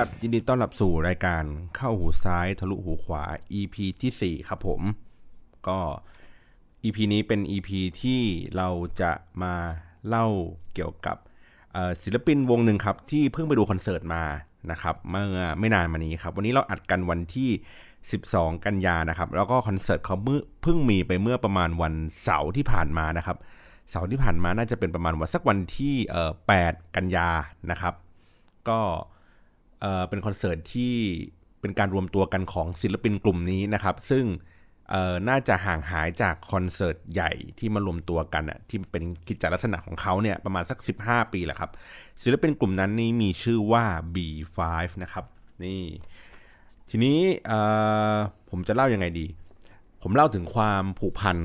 ครับยินดีต้อนรับสู่รายการเข้าหูซ้ายทะลุหูขวา EP ที่4ครับผม ก็ EP นี้เป็น EP ที่เราจะมาเล่าเกี่ยวกับศิลปินวงหนึ่งครับ ที่เพิ่งไปดูคอนเสิร์ตมานะครับ เมื่อไม่นานมานี้ครับ วันนี้เราอัดกันวันที่ 12 กันยานะครับ แล้วก็คอนเสิร์ตเขาเพิ่งมีไปเมื่อประมาณวันเสาร์ที่ผ่านมานะครับเสาร์ที่ผ่านมาน่าจะเป็นประมาณวันสักวันที่ 8 กันยานะครับ ก็ เป็นคอนเสิร์ตที่เป็นการรวมตัวกันของศิลปินกลุ่มนี้นะครับ ซึ่งน่าจะห่างหายจากคอนเสิร์ตใหญ่ที่มารวมตัวกันอะที่เป็นกิจลักษณะของเขาเนี่ยประมาณสัก 15 ปีแหละครับ ศิลปินกลุ่มนั้นนี่มีชื่อว่า B5 นะครับนี่ทีนี้ผมจะเล่ายังไงดี ผมเล่าถึงความผูกพัน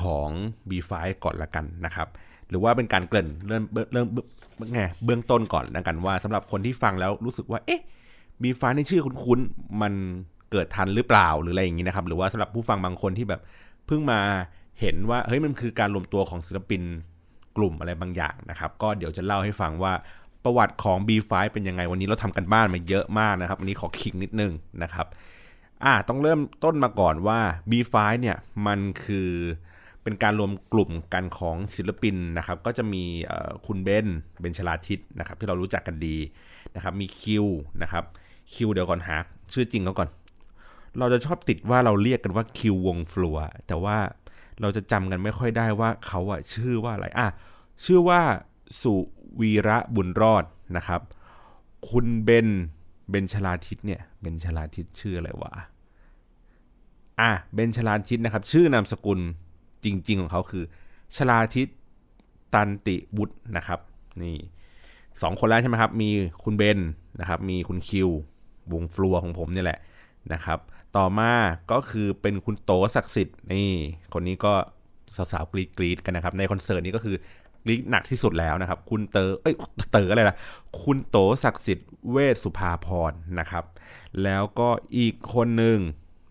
ของ B5 ก่อนละกันนะครับ หรือว่าเป็นการเกริ่นเริ่มเริ่มไงเบื้องต้นก่อนนะกันว่าสำหรับคนที่ฟังแล้วรู้สึกว่า เอ๊ะ B5 ในชื่อคุ้นๆมันเกิดทันหรือเปล่าหรืออะไรอย่างนี้นะครับ หรือว่าสำหรับผู้ฟังบางคนที่แบบเพิ่งมาเห็นว่าเฮ้ยมันคือการรวมตัวของศิลปินกลุ่มอะไรบางอย่างนะครับ ก็เดี๋ยวจะเล่าให้ฟังว่าประวัติของ B5 เป็นยังไงวันนี้เราทำกันบ้านมาเยอะมากนะครับวันนี้ขอคิงนิดนึงนะครับอ่าต้องเริ่มต้นมาก่อนว่า B5 เนี่ยมันคือ เป็นการรวมกลุ่มกันของศิลปินนะครับ ก็จะมีคุณเบนเบนชลาทิตนะครับ ที่เรารู้จักกันดีนะครับ มีคิวนะครับคิวเดี๋ยวก่อนหาชื่อจริงเขาก่อน เราจะชอบติดว่าเราเรียกกันว่าคิววงฟลัวแต่ว่าเราจะจำกันไม่ค่อยได้ว่าเขาอะชื่อว่าอะไรอะชื่อว่าสุวีระบุญรอดนะครับ คุณเบนเบนชลาทิตเนี่ยเบนชลาทิตชื่ออะไรวะอะเบนชลาทิตนะครับ ชื่อนามสกุล จริง ๆ ของเขาคือชลาทิตตันติบุตรนะครับ นี่สองคนแล้วใช่ไหมครับ มีคุณเบนนะครับ มีคุณคิววงฟลัวของผมนี่แหละนะครับ ต่อมาก็คือเป็นคุณโตศักดิ์สิทธิ์นี่ คนนี้ก็สาวๆกรีดกรีดกันนะครับ ในคอนเสิร์ตนี้ก็คือกรีดหนักที่สุดแล้วนะครับ คุณเตอเอ้ยเตออะไรล่ะคุณโตศักดิ์สิทธิ์เวสสุภาพรนะครับ แล้วก็อีกคนหนึ่ง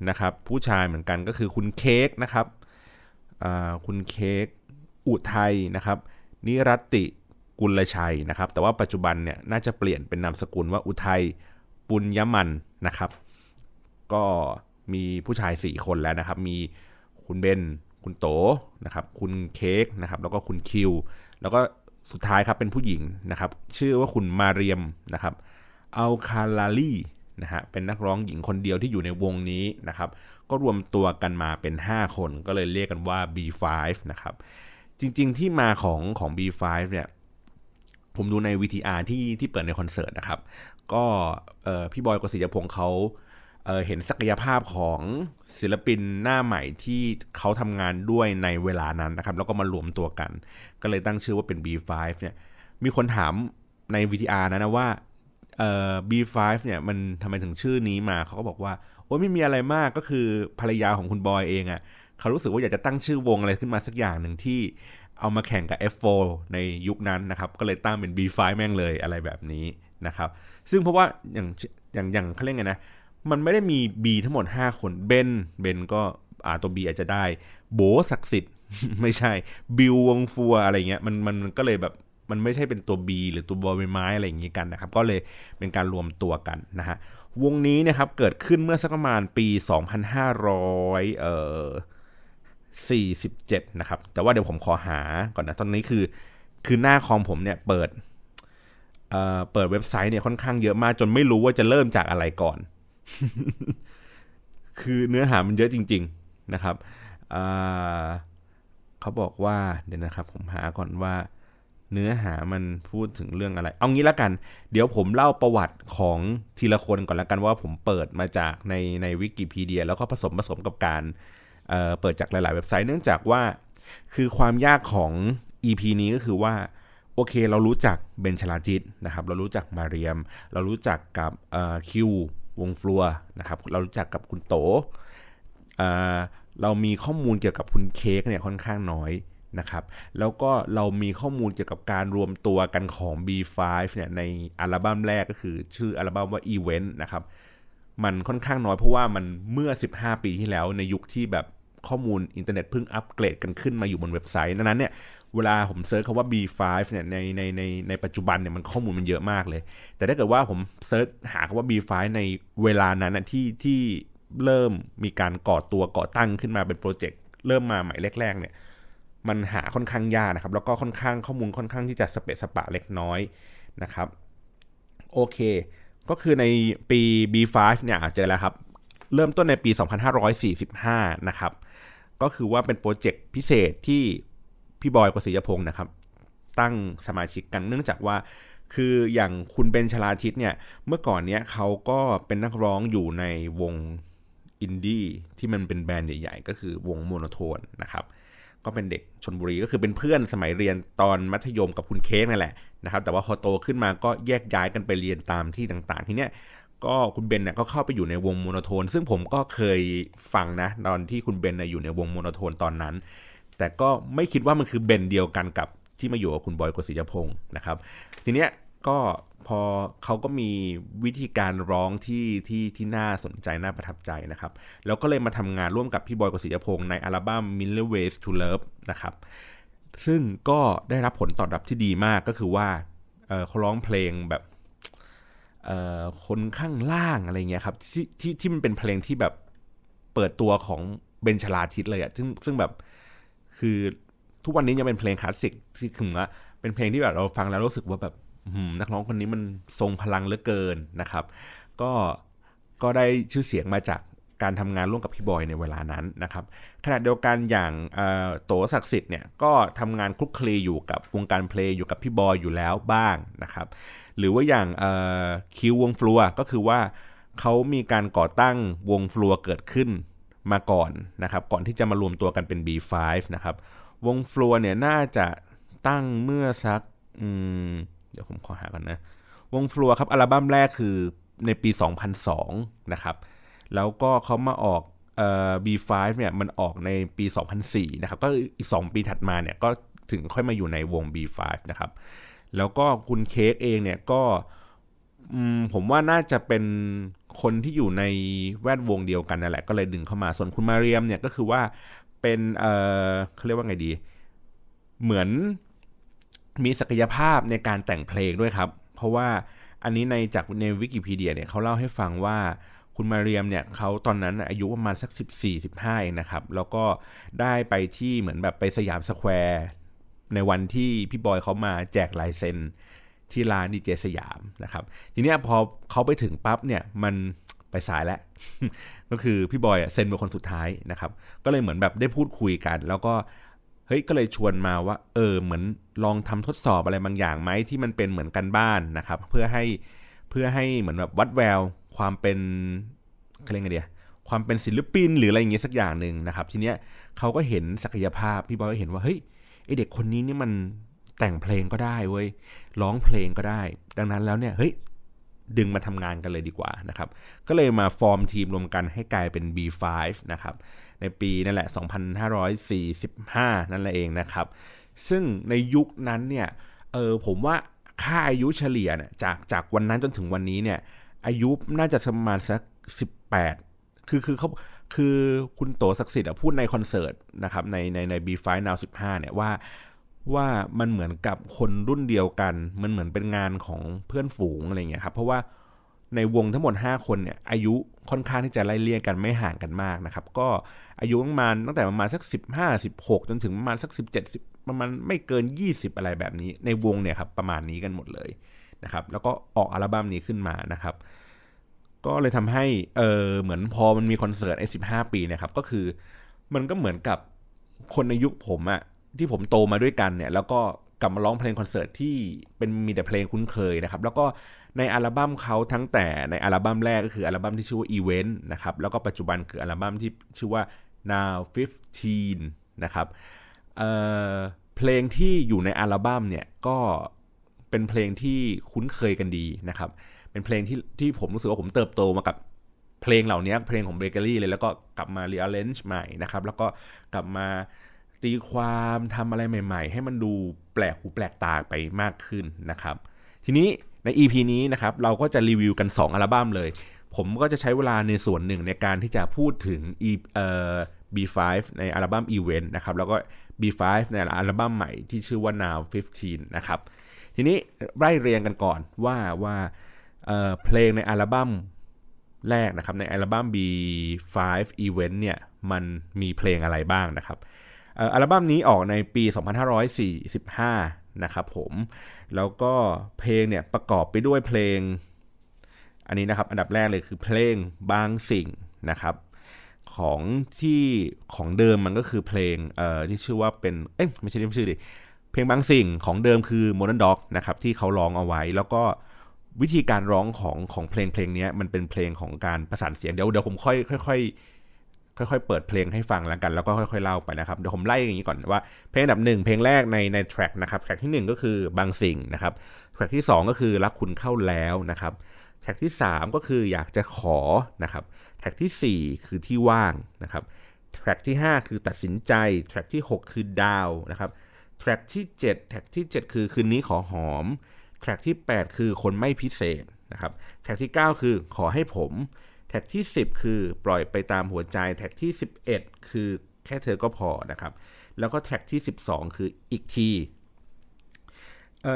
นะครับ ผู้ชายเหมือนกันก็คือคุณเค้กนะครับ คุณเค้กอุทัยนะครับ นิรัติกุลชัยนะครับ แต่ว่าปัจจุบันเนี่ยน่าจะเปลี่ยนเป็นนามสกุลว่าอุทัยปุญยมันนะครับ ก็มีผู้ชาย 4 คนแล้วนะครับ มีคุณเบน คุณโตนะครับ คุณเค้กนะครับ แล้วก็คุณคิว แล้วก็สุดท้ายครับเป็นผู้หญิงนะครับ ชื่อว่าคุณมาเรียมนะครับอัลคาลาลี นะฮะเป็นนักร้องหญิงคนเดียวที่อยู่ในวงนี้นะครับ ก็รวมตัวกันมาเป็น 5 คนก็เลยเรียกกันว่า B5 นะครับ จริงๆที่มาของของ B5 เนี่ยผมดูใน VTR ที่ที่เปิดในคอนเสิร์ตนะครับ ก็พี่บอยกฤษยพงศ์เขาเเห็นศักยภาพของศิลปินหน้าใหม่ที่เขาทำงานด้วยในเวลานั้นนะครับ แล้วก็มารวมตัวกัน ก็เลยตั้งชื่อว่าเป็น B5 เนี่ยมีคนถามใน VTR นะนะว่า เอ่อ B5 เนี่ยมันทำไมถึงชื่อนี้มาเขาก็บอกว่าโอ้ไม่มีอะไรมากก็คือภรรยาของคุณบอยเองอะ่ะเขารู้สึกว่าอยากจะตั้งชื่อวงอะไรขึ้นมาสักอย่างหนึ่งที่เอามาแข่งกับ F4 ในยุคนั้นนะครับ ก็เลยตั้งเป็น B5 แม่งเลยอะไรแบบนี้นะครับ ซึ่งเพราะว่าอย่างอย่างอย่างเขาเรียกไงนะ มันไม่ได้มี B ทั้งหมด 5 คนเบนเบนก็อาตัว B อาจจะได้ โบศักดิ์สิทธิ์ไม่ใช่บิววงฟัวอะไรเงี้ยมันมันก็เลยแบบ มันไม่ใช่เป็นตัว B หรือตัวบอใบไม้อะไรอย่างงี้กันนะครับ ก็เลยเป็นการรวมตัวกันนะฮะวงนี้นะครับเกิดขึ้นเมื่อสักประมาณปี 2500เอ่อ47 นะครับ แต่ว่าเดี๋ยวผมขอหาก่อนนะ ตอนนี้คือ คือหน้าคอมผมเนี่ยเปิดเอ่อเปิดเว็บไซต์เนี่ยค่อนข้างเยอะมาก จนไม่รู้ว่าจะเริ่มจากอะไรก่อน คือเนื้อหามันเยอะจริง ๆนะครับเขาบอกว่าเดี๋ยวนะครับ ผมหาก่อนว่า เนื้อหามันพูดถึงเรื่องอะไร เอางี้แล้วกัน เดี๋ยวผมเล่าประวัติของทีละคนก่อนแล้วกันว่าผมเปิดมาจากในในวิกิพีเดีย แล้วก็ผสมผสมกับการเเปิดจากหลาย ๆ เว็บไซต์เนื่องจากว่า คือความยากของ EP นี้ก็คือว่า โอเคเรารู้จักเบนชลาจิตนะครับ เรารู้จักมาเรียม เรารู้จักกับคิววงฟลัวนะครับ เรารู้จักกับคุณโตเรามีข้อมูลเกี่ยวกับคุณเค้กเนี่ยค่อนข้างน้อย นะครับแล้วก็เรามีข้อมูลเกี่ยวกับการรวมตัวกันของ B5 เนี่ยในอัลบั้มแรกก็คือชื่ออัลบั้มว่า Event นะครับมันค่อนข้างน้อยเพราะว่ามันเมื่อ 15 ปีที่แล้วในยุคที่แบบข้อมูลอินเทอร์เน็ตเพิ่งอัปเกรดกันขึ้นมาอยู่บนเว็บไซต์ นั้นเนี่ยเวลาผม search คำว่า B5 เนี่ยในในในในปัจจุบันเนี่ยมันข้อมูลมันเยอะมากเลย แต่ถ้าเกิดว่าผม search หาคำว่า B5 ในเวลานั้นนะที่ที่เริ่มมีการก่อตัวก่อตั้งขึ้นมาเป็น project เริ่มมาใหม่แรกๆเนี่ย มันหาค่อนข้างยากนะครับ แล้วก็ค่อนข้างข้อมูลค่อนข้างที่จะสะเปะสะปะเล็กน้อยนะครับโอเค ก็คือในปี B5 เนี่ยเจอแล้วครับ เริ่มต้นในปี 2545 นะครับ ก็คือว่าเป็น project พิเศษที่พี่บอยโกสิยพงษ์นะครับ ตั้งสมาชิกกันเนื่องจากว่าคืออย่างคุณเบนชลาทิศเนี่ยเมื่อก่อนเนี้ยเขาก็เป็นนักร้องอยู่ในวงอินดี้ที่มันเป็น band ใหญ่ ๆ ก็คือวงโมโนโทนนะครับ ก็เป็นเด็กชนบุรีก็คือเป็นเพื่อนสมัยเรียนตอนมัธยมกับคุณเค้กนั่นแหละนะครับแต่ว่าพอโตขึ้นมาก็แยกย้ายกันไปเรียนตามที่ต่างๆ ทีเนี้ยก็คุณเบนเนี่ยก็เข้าไปอยู่ในวงโมโนโทน ซึ่งผมก็เคยฟังนะตอนที่คุณเบนอยู่ในวงโมโนโทนตอนนั้น แต่ก็ไม่คิดว่ามันคือเบนเดียวกันกับที่มาอยู่กับคุณบอยโกสิยพงษ์นะครับ ทีเนี้ย ก็พอเขาก็มีวิธีการร้องที่ที่ที่น่าสนใจน่าประทับใจนะครับ แล้วก็เลยมาทำงานร่วมกับพี่บอยโกสิยพงษ์ในอัลบั้ม Million Ways to Love นะครับซึ่งก็ได้รับผลตอบรับที่ดีมากก็คือว่าเเขาร้องเพลงแบบคนข้างล่างอะไรเงี้ยครับที่ที่ที่มันเป็นเพลงที่แบบเปิดตัวของเบนชลาทิตเลยอะซึ่งซึ่งแบบคือทุกวันนี้ยังเป็นเพลงคลาสสิกที่คือว่าเป็นเพลงที่แบบเราฟังแล้วรู้สึกว่าแบบ นักร้องคนนี้มันทรงพลังเหลือเกินนะครับ ก็ก็ได้ชื่อเสียงมาจากการทำงานร่วมกับพี่บอยในเวลานั้นนะครับขณะเดียวกันอย่างโตศักดิ์สิทธิ์เนี่ยก็ทำงานคลุกคลีอยู่กับวงการเพลงอยู่กับพี่บอยอยู่แล้วบ้างนะครับ หรือว่าอย่างคิววงฟลัวก็คือว่าเขามีการก่อตั้งวงฟลัวเกิดขึ้นมาก่อนนะครับ ก่อนที่จะมารวมตัวกันเป็น B5 นะครับ วงฟลัวเนี่ยน่าจะตั้งเมื่อสัก เดี๋ยวผมขอหากันนะ วงฟลัวครับอัลบั้มแรกคือในปี 2002 นะครับ แล้วก็เขามาออกเอ่อ B5 เนี่ยมันออกในปี 2004 นะครับ ก็อีก 2 ปีถัดมาเนี่ยก็ถึงค่อยมาอยู่ในวง B5 นะครับ แล้วก็คุณเค้กเองเนี่ยก็ผมว่าน่าจะเป็นคนที่อยู่ในแวดวงเดียวกันนั่นแหละ ก็เลยดึงเข้ามา ส่วนคุณมาเรียมเนี่ยก็คือว่าเป็นเอ่อเขาเรียกว่าไงดี เหมือน มีศักยภาพในการแต่งเพลงด้วยครับ เพราะว่าอันนี้ในจากในวิกิพีเดียเนี่ยเขาเล่าให้ฟังว่าคุณมาเรียมเนี่ยเขาตอนนั้นอายุประมาณสัก 14-15เองนะครับ แล้วก็ได้ไปที่เหมือนแบบไปสยามสแควร์ในวันที่พี่บอยเขามาแจกลายเซ็นที่ร้านดีเจสยามนะครับ ทีนี้พอเขาไปถึงปั๊บเนี่ยมันไปสายแล้ว ก็คือพี่บอยเซ็นเป็นคนสุดท้ายนะครับ ก็เลยเหมือนแบบได้พูดคุยกัน แล้วก็ ฮ้ยก็เลยชวนมาว่า เออเหมือนลองทำทดสอบอะไรบางอย่างไหมที่มันเป็นเหมือนกันบ้านนะครับ เพื่อให้เพื่อให้เหมือนแบบวัดแววความเป็นเขาเรียกไงเดียความเป็นศิลปินหรืออะไรอย่างเงี้ยสักอย่างหนึ่งนะครับ ทีเนี้ยเขาก็เห็นศักยภาพพี่บอยก็เห็นว่าเฮ้ยไอเด็กคนนี้นี่มันแต่งเพลงก็ได้เว้ยร้องเพลงก็ได้ ดังนั้นแล้วเนี่ยเฮ้ยดึงมาทำงานกันเลยดีกว่านะครับ ก็เลยมาฟอร์มทีมรวมกันให้กลายเป็น B5 นะครับ ในปีนั่นแหละ 2545 นั่นแหละเองนะครับ ซึ่งในยุคนั้นเนี่ยเออผมว่าค่าอายุเฉลี่ยเนี่ยจากจากวันนั้นจนถึงวันนี้เนี่ยอายุน่าจะประมาณสัก 18 คือคือเขาคือคุณโตศักดิ์สิทธิ์พูดในคอนเสิร์ตนะครับในในใน B5 Now 15 เนี่ยว่าว่ามันเหมือนกับคนรุ่นเดียวกัน มันเหมือนเป็นงานของเพื่อนฝูงอะไรเงี้ยครับ เพราะว่าในวงทั้งหมด 5 คนเนี่ยอายุ ค่อนข้างที่จะไล่เลี่ยกันไม่ห่างกันมากนะครับ ก็อายุประมาณตั้งแต่ประมาณสัก 15 16 จนถึงประมาณสัก 17 10ประมาณไม่เกิน 20 อะไรแบบนี้ ในวงเนี่ยครับประมาณนี้กันหมดเลยนะครับ แล้วก็ออกอัลบั้มนี้ขึ้นมานะครับ ก็เลยทำให้เออเหมือนพอมันมีคอนเสิร์ตไอ้สิปีนะครับก็คือมันก็เหมือนกับคนในยุคผมอะที่ผมโตมาด้วยกันเนี่ย แล้วก็ กลับมาร้องเพลงคอนเสิร์ตที่เป็นมีแต่เพลงคุ้นเคยนะครับ แล้วก็ในอัลบั้มเขาทั้งแต่ในอัลบั้มแรกก็คืออัลบั้มที่ชื่อว่า Event นะครับ แล้วก็ปัจจุบันคืออัลบั้มที่ชื่อว่า Now 15 นะครับเเพลงที่อยู่ในอัลบั้มเนี่ยก็เป็นเพลงที่คุ้นเคยกันดีนะครับ เป็นเพลงที่ที่ผมรู้สึกว่าผมเติบโตมากับเพลงเหล่านี้เพลงของเบเกอรี่เลยแล้วก็กลับมา rearrange ใหม่นะครับ แล้วก็กลับมา ตีความทำอะไรใหม่ ๆ ให้มันดูแปลกหูแปลกตาไปมากขึ้นนะครับ ทีนี้ใน EP นี้นะครับเราก็จะรีวิวกัน 2 อัลบั้มเลย ผมก็จะใช้เวลาในส่วนหนึ่งในการที่จะพูดถึงเอ่อ B5 ในอัลบั้ม Event นะครับแล้วก็ B5 ในอัลบั้มใหม่ที่ชื่อว่า Now 15 นะครับ ทีนี้ไล่เรียงกันก่อนว่าว่าเเพลงในอัลบั้มแรกนะครับในอัลบั้ม B5 Event เนี่ยมันมีเพลงอะไรบ้างนะครับ อัลบั้มนี้ออกในปี 2545 นะครับผม แล้วก็เพลงเนี่ยประกอบไปด้วยเพลง อันนี้นะครับ อันดับแรกเลยคือเพลงบางสิ่งนะครับ ของที่ของเดิมมันก็คือเพลงเอ่อที่ชื่อว่าเป็น เอ้ยไม่ใช่ที่ชื่อดิ เพลงบางสิ่งของเดิมคือ Modern Dog นะครับที่เขาร้องเอาไว้ แล้วก็วิธีการร้องของของเพลงเพลงนี้มันเป็นเพลงของการประสานเสียง เดี๋ยวเดี๋ยวผมค่อยค่อยค่ ค่อยๆเปิดเพลงให้ฟังแล้วกันแล้วก็ค่อยๆเล่าไปนะครับเดี๋ยวผมไล่อย่างนี้ก่อนว่าเพลงอันดับหนึ่งเพลงแรกในในแทร็กนะครับแทร็กที่1ก็คือบางสิ่งนะครับแทร็กที่ 2 ก็คือรักคุณเข้าแล้วนะครับแทร็กที่ 3 ก็คืออยากจะขอนะครับแทร็กที่ 4 คือที่ว่างนะครับแทร็กที่ 5 คือตัดสินใจแทร็กที่ 6 คือดาวนะครับแทร็กที่ 7แทร็กที่ 7 คือคืนนี้ขอหอมแทร็กที่ 8 คือคนไม่พิเศษนะครับแทร็กที่ 9 คือขอให้ผม แทร็กที่ 10 คือปล่อยไปตามหัวใจ แทร็กที่ 11 คือแค่เธอก็พอนะครับ แล้วก็แทร็กที่ 12 คืออีกที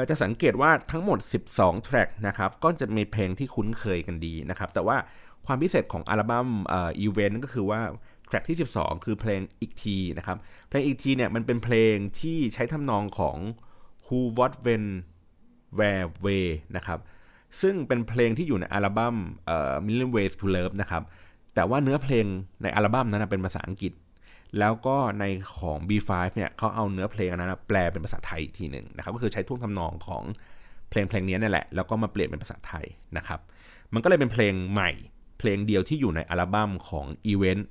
จะสังเกตว่าทั้งหมด 12 แทร็กนะครับ ก็จะมีเพลงที่คุ้นเคยกันดีนะครับ แต่ว่าความพิเศษของอัลบั้มอีเวนต์ก็คือว่าแทร็กที่ 12 คือเพลงอีกทีนะครับ เพลงอีกทีเนี่ยมันเป็นเพลงที่ใช้ทำนองของ Who What When Where Way นะครับ ซึ่งเป็นเพลงที่อยู่ในอัลบั้มเอ่อ Million Ways to Love นะครับ แต่ว่าเนื้อเพลงในอัลบั้มนั้นเป็นภาษาอังกฤษ แล้วก็ในของ B5 เนี่ยเขาเอาเนื้อเพลงนั้นแปลเป็นภาษาไทยอีกทีหนึ่งนะครับ ก็คือใช้ท่วงทำนองของเพลงเพลงนี้นี่แหละ แล้วก็มาเปลี่ยนเป็นภาษาไทยนะครับ มันก็เลยเป็นเพลงใหม่ เพลงเดียวที่อยู่ในอัลบั้มของ Event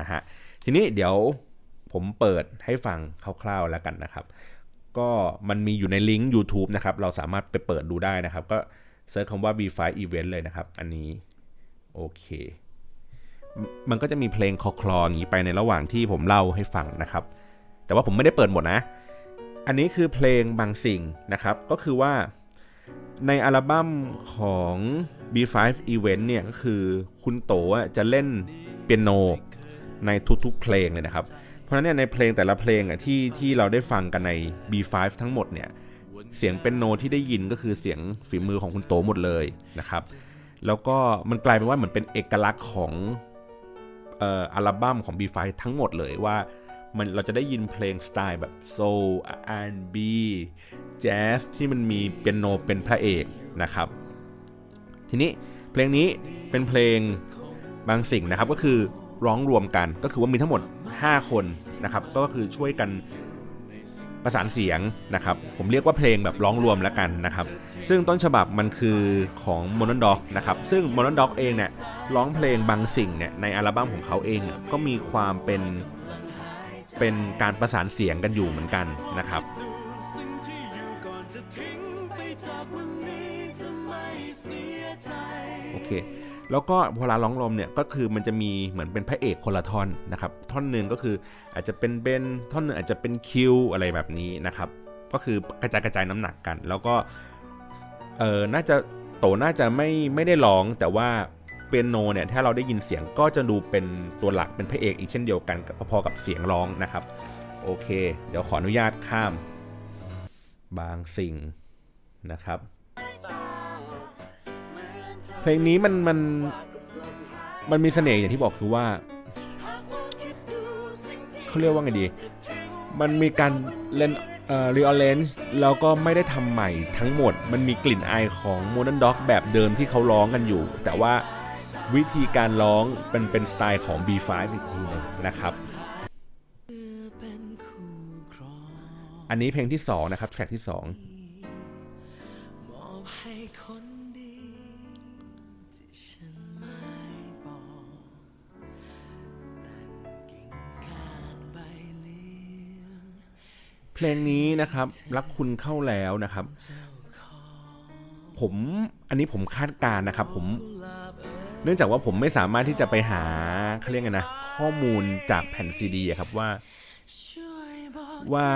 นะฮะ ทีนี้เดี๋ยวผมเปิดให้ฟังคร่าวๆแล้วกันนะครับ ก็มันมีอยู่ในลิงก์ YouTube นะครับ เราสามารถไปเปิดดูได้นะครับ ก็ เซิร์ชคำว่า B5 Event เลยนะครับ อันนี้ โอเค มันก็จะมีเพลงคอคลอนอย่างนี้ไปในระหว่างที่ผมเล่าให้ฟังนะครับ แต่ว่าผมไม่ได้เปิดหมดนะ อันนี้คือเพลงบางสิ่งนะครับ ก็คือว่าในอัลบั้มของ B5 Event เนี่ยก็คือคุณโตจะเล่นเปียโนในทุกๆเพลงเลยนะครับ เพราะฉะนั้นเนี่ยในเพลงแต่ละเพลงอะที่ที่เราได้ฟังกันใน B5 ทั้งหมดเนี่ย เสียงเป็นโนที่ได้ยินก็คือเสียงฝีมือของคุณโตหมดเลยนะครับ แล้วก็มันกลายเป็นว่าเหมือนเป็นเอกลักษณ์ของอัลบั้มของ B5 ทั้งหมดเลยว่ามันเราจะได้ยินเพลงสไตล์แบบโซลอาร์บีแจ๊สที่มันมีเปียโนเป็นพระเอกนะครับ ทีนี้เพลงนี้เป็นเพลงบางสิ่งนะครับก็คือร้องรวมกันก็คือว่ามีทั้งหมด 5 คนนะครับ ก็คือช่วยกัน ประสานเสียงนะครับผมเรียกว่าเพลงแบบร้องรวมแล้วกันนะครับซึ่งต้นฉบับมันคือของ m o n o d o g นะครับซึ่ง m o n o d o g เองเนี่ยร้องเพลงบางสิ่งเนี่ยในอัลบั้มของเขาเองก็มีความเป็นเป็นการประสานเสียงกันอยู่เหมือนกันนะครับโอเค แล้วก็พอลาร้องลมเนี่ยก็คือมันจะมีเหมือนเป็นพระเอกคนละท่อนนะครับท่อนหนึ่งก็คืออาจจะเป็นเบนท่อนหนึ่งอาจจะเป็นคิวอะไรแบบนี้นะครับก็คือกระจายกระจายน้ำหนักกัน แล้วก็เออน่าจะโตน่าจะไม่ไม่ได้ร้องแต่ว่าเปียโนเนี่ยถ้าเราได้ยินเสียงก็จะดูเป็นตัวหลักเป็นพระเอกอีกเช่นเดียวกันพอๆกับเสียงร้องนะครับโอเค เดี๋ยวขออนุญาตข้ามบางสิ่งนะครับ เพลงนี้มันมันมันมีเสน่ห์อย่างที่บอกคือว่าเขาเรียกว่าไงดี มันมีการเล่นเอ่อรีออเลนจ์แล้วก็ไม่ได้ทำใหม่ทั้งหมด มันมีกลิ่นอายของ Modern Dog แบบเดิมที่เขาร้องกันอยู่ แต่ว่าวิธีการร้องเป็นเป็นสไตล์ของ B5 อีกทีนึงนะครับ อันนี้เพลงที่ 2 นะครับ แทร็กที่ 2 เพลงนี้นะครับ รักคุณเข้าแล้วนะครับ ผมอันนี้ผมคาดการนะครับ ผม เนื่องจากว่าผมไม่สามารถที่จะไปหาเขาเรียกไงนะ ข้อมูลจากแผ่นซีดีครับว่า ว่า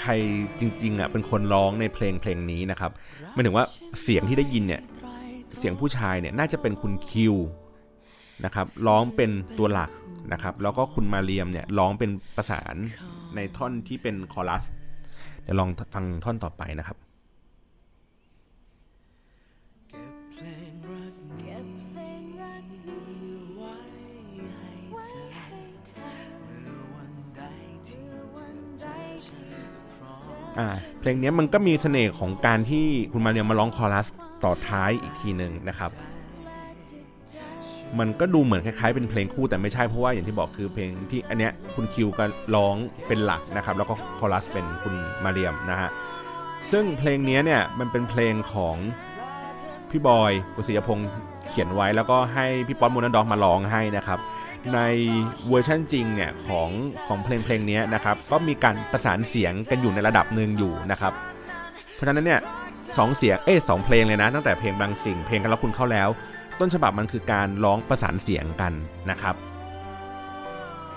ใครจริงๆอะเป็นคนร้องในเพลงเพลงนี้นะครับหมายถึงว่าเสียงที่ได้ยินเนี่ย เสียงผู้ชายเนี่ยน่าจะเป็นคุณคิวนะครับร้องเป็นตัวหลักนะครับ แล้วก็คุณมาเรียมเนี่ยร้องเป็นประสานในท่อนที่เป็นคอรัส เดี๋ยวลองฟังท่อนต่อไปนะครับเก็บเพลงรักเก็บเพลงรักนี้ไว้ให้ไว้เธอให้เธอเมื่อวันใดที่เธอวันเจใดอที่ฉันเธพร้ออมอ่าเพลงนี้มันก็มีเสน่ห์ของการที่คุณมาเรียมมาร้องคอรัสต่อท้ายอีกทีหนึ่งนะครับและจิตใจ มันก็ดูเหมือนคล้ายๆเป็นเพลงคู่แต่ไม่ใช่เพราะว่าอย่างที่บอกคือเพลงที่อันเนี้ยคุณคิวก็ร้องเป็นหลักนะครับแล้วก็คอรัสเป็นคุณมาเรียมนะฮะซึ่งเพลงนี้เนี่ยมันเป็นเพลงของพี่บอยกุศยพงศ์เขียนไว้แล้วก็ให้พี่ป๊อตมูนดอกมาร้องให้นะครับ ในเวอร์ชันจริงเนี่ยของของเพลงเพลงนี้นะครับก็มีการประสานเสียงกันอยู่ในระดับหนึ่งอยู่นะครับ เพราะฉะนั้นเนี่ยสองเสียงเอ้สองเพลงเลยนะ ตั้งแต่เพลงบางสิ่งเพลงกันแล้วคุณเข้าแล้ว ต้นฉบับมันคือการร้องประสานเสียงกันนะครับ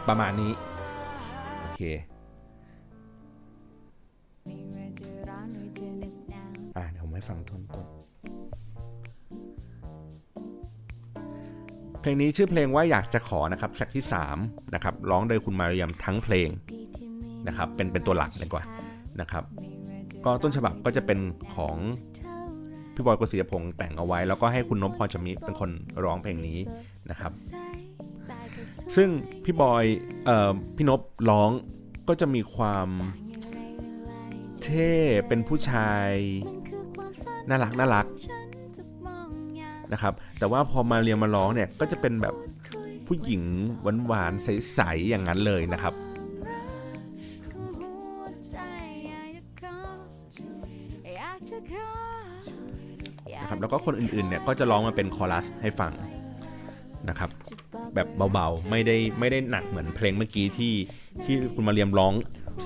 ประมาณนี้ โอเคอ่าจะร้อนหรือจะหนักหนาวอะเดี๋ยวผมให้ฟังต้นต้นเพลงนี้ชื่อเพลงว่าอยากจะขอนะครับแทร็กที่3นะครับร้องโดยคุณมารียมทั้งเพลงนะครับเป็นเป็นตัวหลักดีกว่านะครับ ก็ต้นฉบับก็จะเป็นของ พี่บอยกฤษยพงศ์แต่งเอาไว้ แล้วก็ให้คุณนพพรชมิเป็นคนร้องเพลงนี้นะครับ ซึ่งพี่บอยออพี่นพร้องก็จะมีความเท่เป็นผู้ชายน่ารักน่ารักนะครับ แต่ว่าพอมาเรียนมาร้องเนี่ยก็จะเป็นแบบผู้หญิงหวานๆใสๆอย่างนั้นเลยนะครับ นะครับแล้วก็คนอื่นๆเนี่ยก็จะร้องมาเป็นคอรัสให้ฟังนะครับแบบเบาๆ ไม่ได้ไม่ได้หนักเหมือนเพลงเมื่อกี้ที่ที่คุณมาเรียมร้อง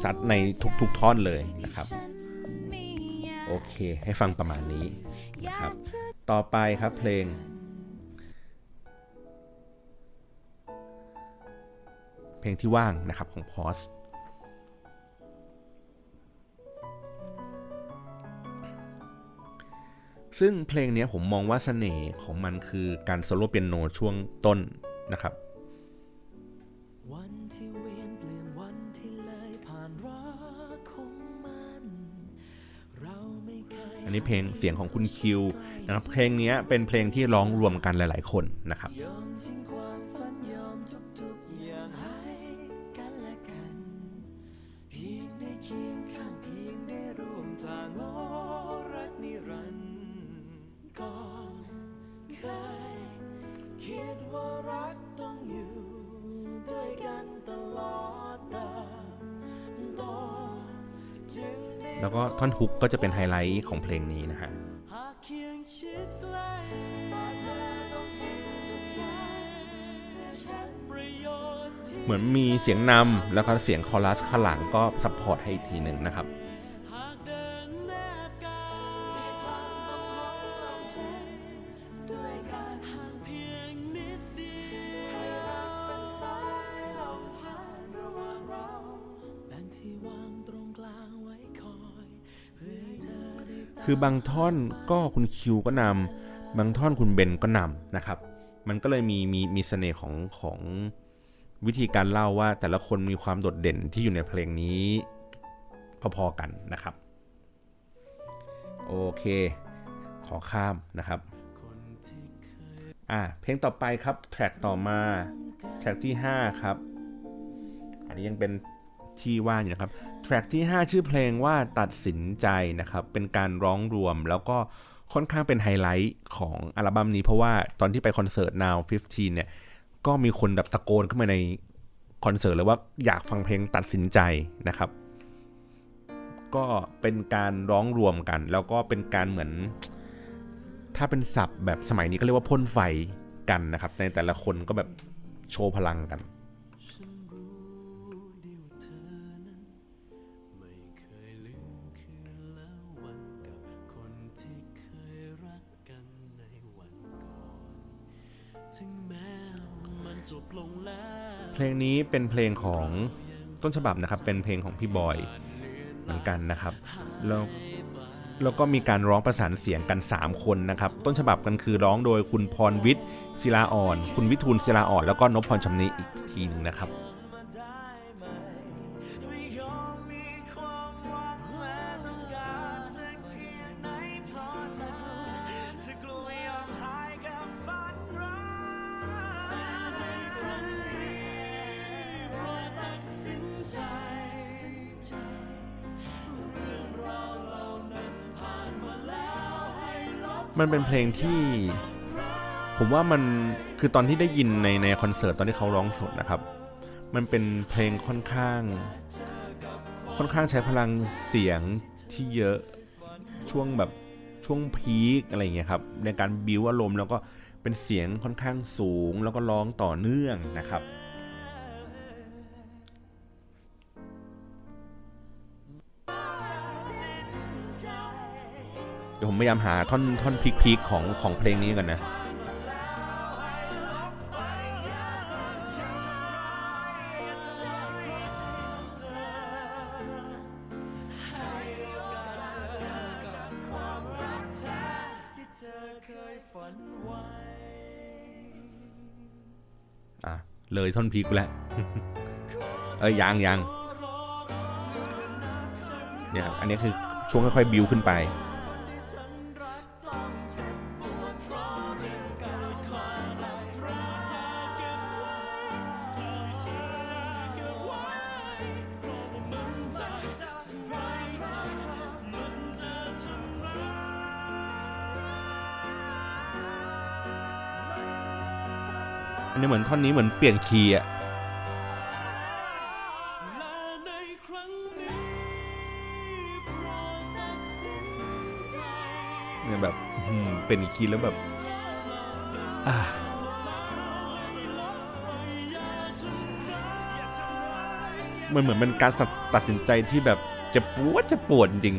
ซัดในทุกๆท่อนเลยนะครับโอเคให้ฟังประมาณนี้อยาครับต่อไปครับเพลง เพลงที่ว่างนะครับของพอส ซึ่งเพลงเนี้ยผมมองว่าเสน่ห์ของมันคือการโซโล่เปียโนช่วงต้นนะครับวันที่เวียนเปลี่ยนวันที่เลยผ่านรักของมันเราไม่เคยอันนี้เพลงเสียงของคุณคิวนะครับเพลงเนี้ยเป็นเพลงที่ร้องรวมกันหลาย ๆ คนนะครับ แล้วก็ท่อนฮุกก็จะเป็นไฮไลท์ของเพลงนี้นะฮะหากเคียงชิดใกล้แต่เธอต้องทิ้งทุกอย่างเพื่อฉันประโยชน์ที่เหมือนมีเสียงนำแล้วก็เสียงคอรัสข้างหลังก็ support ให้อีกทีหนึ่งนะครับ คือบางท่อนก็คุณคิวก็นำบางท่อนคุณเบนก็นำนะครับ มันก็เลยมีมีมีเสน่ห์ของของวิธีการเล่าว่าแต่ละคนมีความโดดเด่นที่อยู่ในเพลงนี้ พอๆกันนะครับ โอเค ขอข้ามนะครับอะเพลงต่อไปครับแทร็กต่อมาแทร็กที่ 5 ครับ อันนี้ยังเป็นที่ว่างอยู่นะครับ แทร็กที่ 5 ชื่อเพลงว่าตัดสินใจนะครับ เป็นการร้องรวมแล้วก็ค่อนข้างเป็นไฮไลท์ของอัลบั้มนี้เพราะว่าตอนที่ไปคอนเสิร์ต Now 15 เนี่ย ก็มีคนแบบตะโกนขึ้นมาในคอนเสิร์ตเลยว่าอยากฟังเพลงตัดสินใจนะครับ ก็เป็นการร้องรวมกัน แล้วก็เป็นการเหมือน ถ้าเป็นศัพท์แบบสมัยนี้ก็เรียกว่าพ่นไฟกันนะครับ ในแต่ละคนก็แบบโชว์พลังกัน ลงนี้เป็นเพลงของต้นฉบับนะครับ เป็นเพลงของพี่บอยเหมือนกันนะครับ แล้วแล้วก็มีการร้องประสานเสียงกัน 3 คนนะครับ ต้นฉบับกันคือร้องโดยคุณพรวิทย์ศิลาอ่อน คุณวิทูลศิลาอ่อน แล้วก็นพพรชำนิอีกทีหนึ่งนะครับ มันเป็นเพลงที่ ผมว่ามันคือตอนที่ได้ยินในในคอนเสิร์ตตอนที่เขาร้องสดนะครับ มันเป็นเพลงค่อนข้าง ค่อนข้างใช้พลังเสียงที่เยอะช่วงแบบช่วงพีคอะไรอย่างเงี้ยครับในการบิวอารมณ์แล้วก็เป็นเสียงค่อนข้างสูงแล้วก็ร้องต่อเนื่องนะครับ ดี๋ยวผมพยายามหาท่อนท่อนพีคๆของของเพลงนี้กันนะที่เธอเคยฝันไว้อะเลยท่อนพีคไปแล้ว เอ้ยยังยังเนี่ยครับอันนี้คือช่วงค่อยๆบิวขึ้นไป ท่อนนี้เหมือนเปลี่ยนคีย์อะและในครั้งนี้โปรดตัดสินใจเนี่ยแบบเป็นอีกคีย์แล้วแบบอ่ามันเหมือนเป็นการตัดสินใจที่แบบจะปวดจะปวดจริง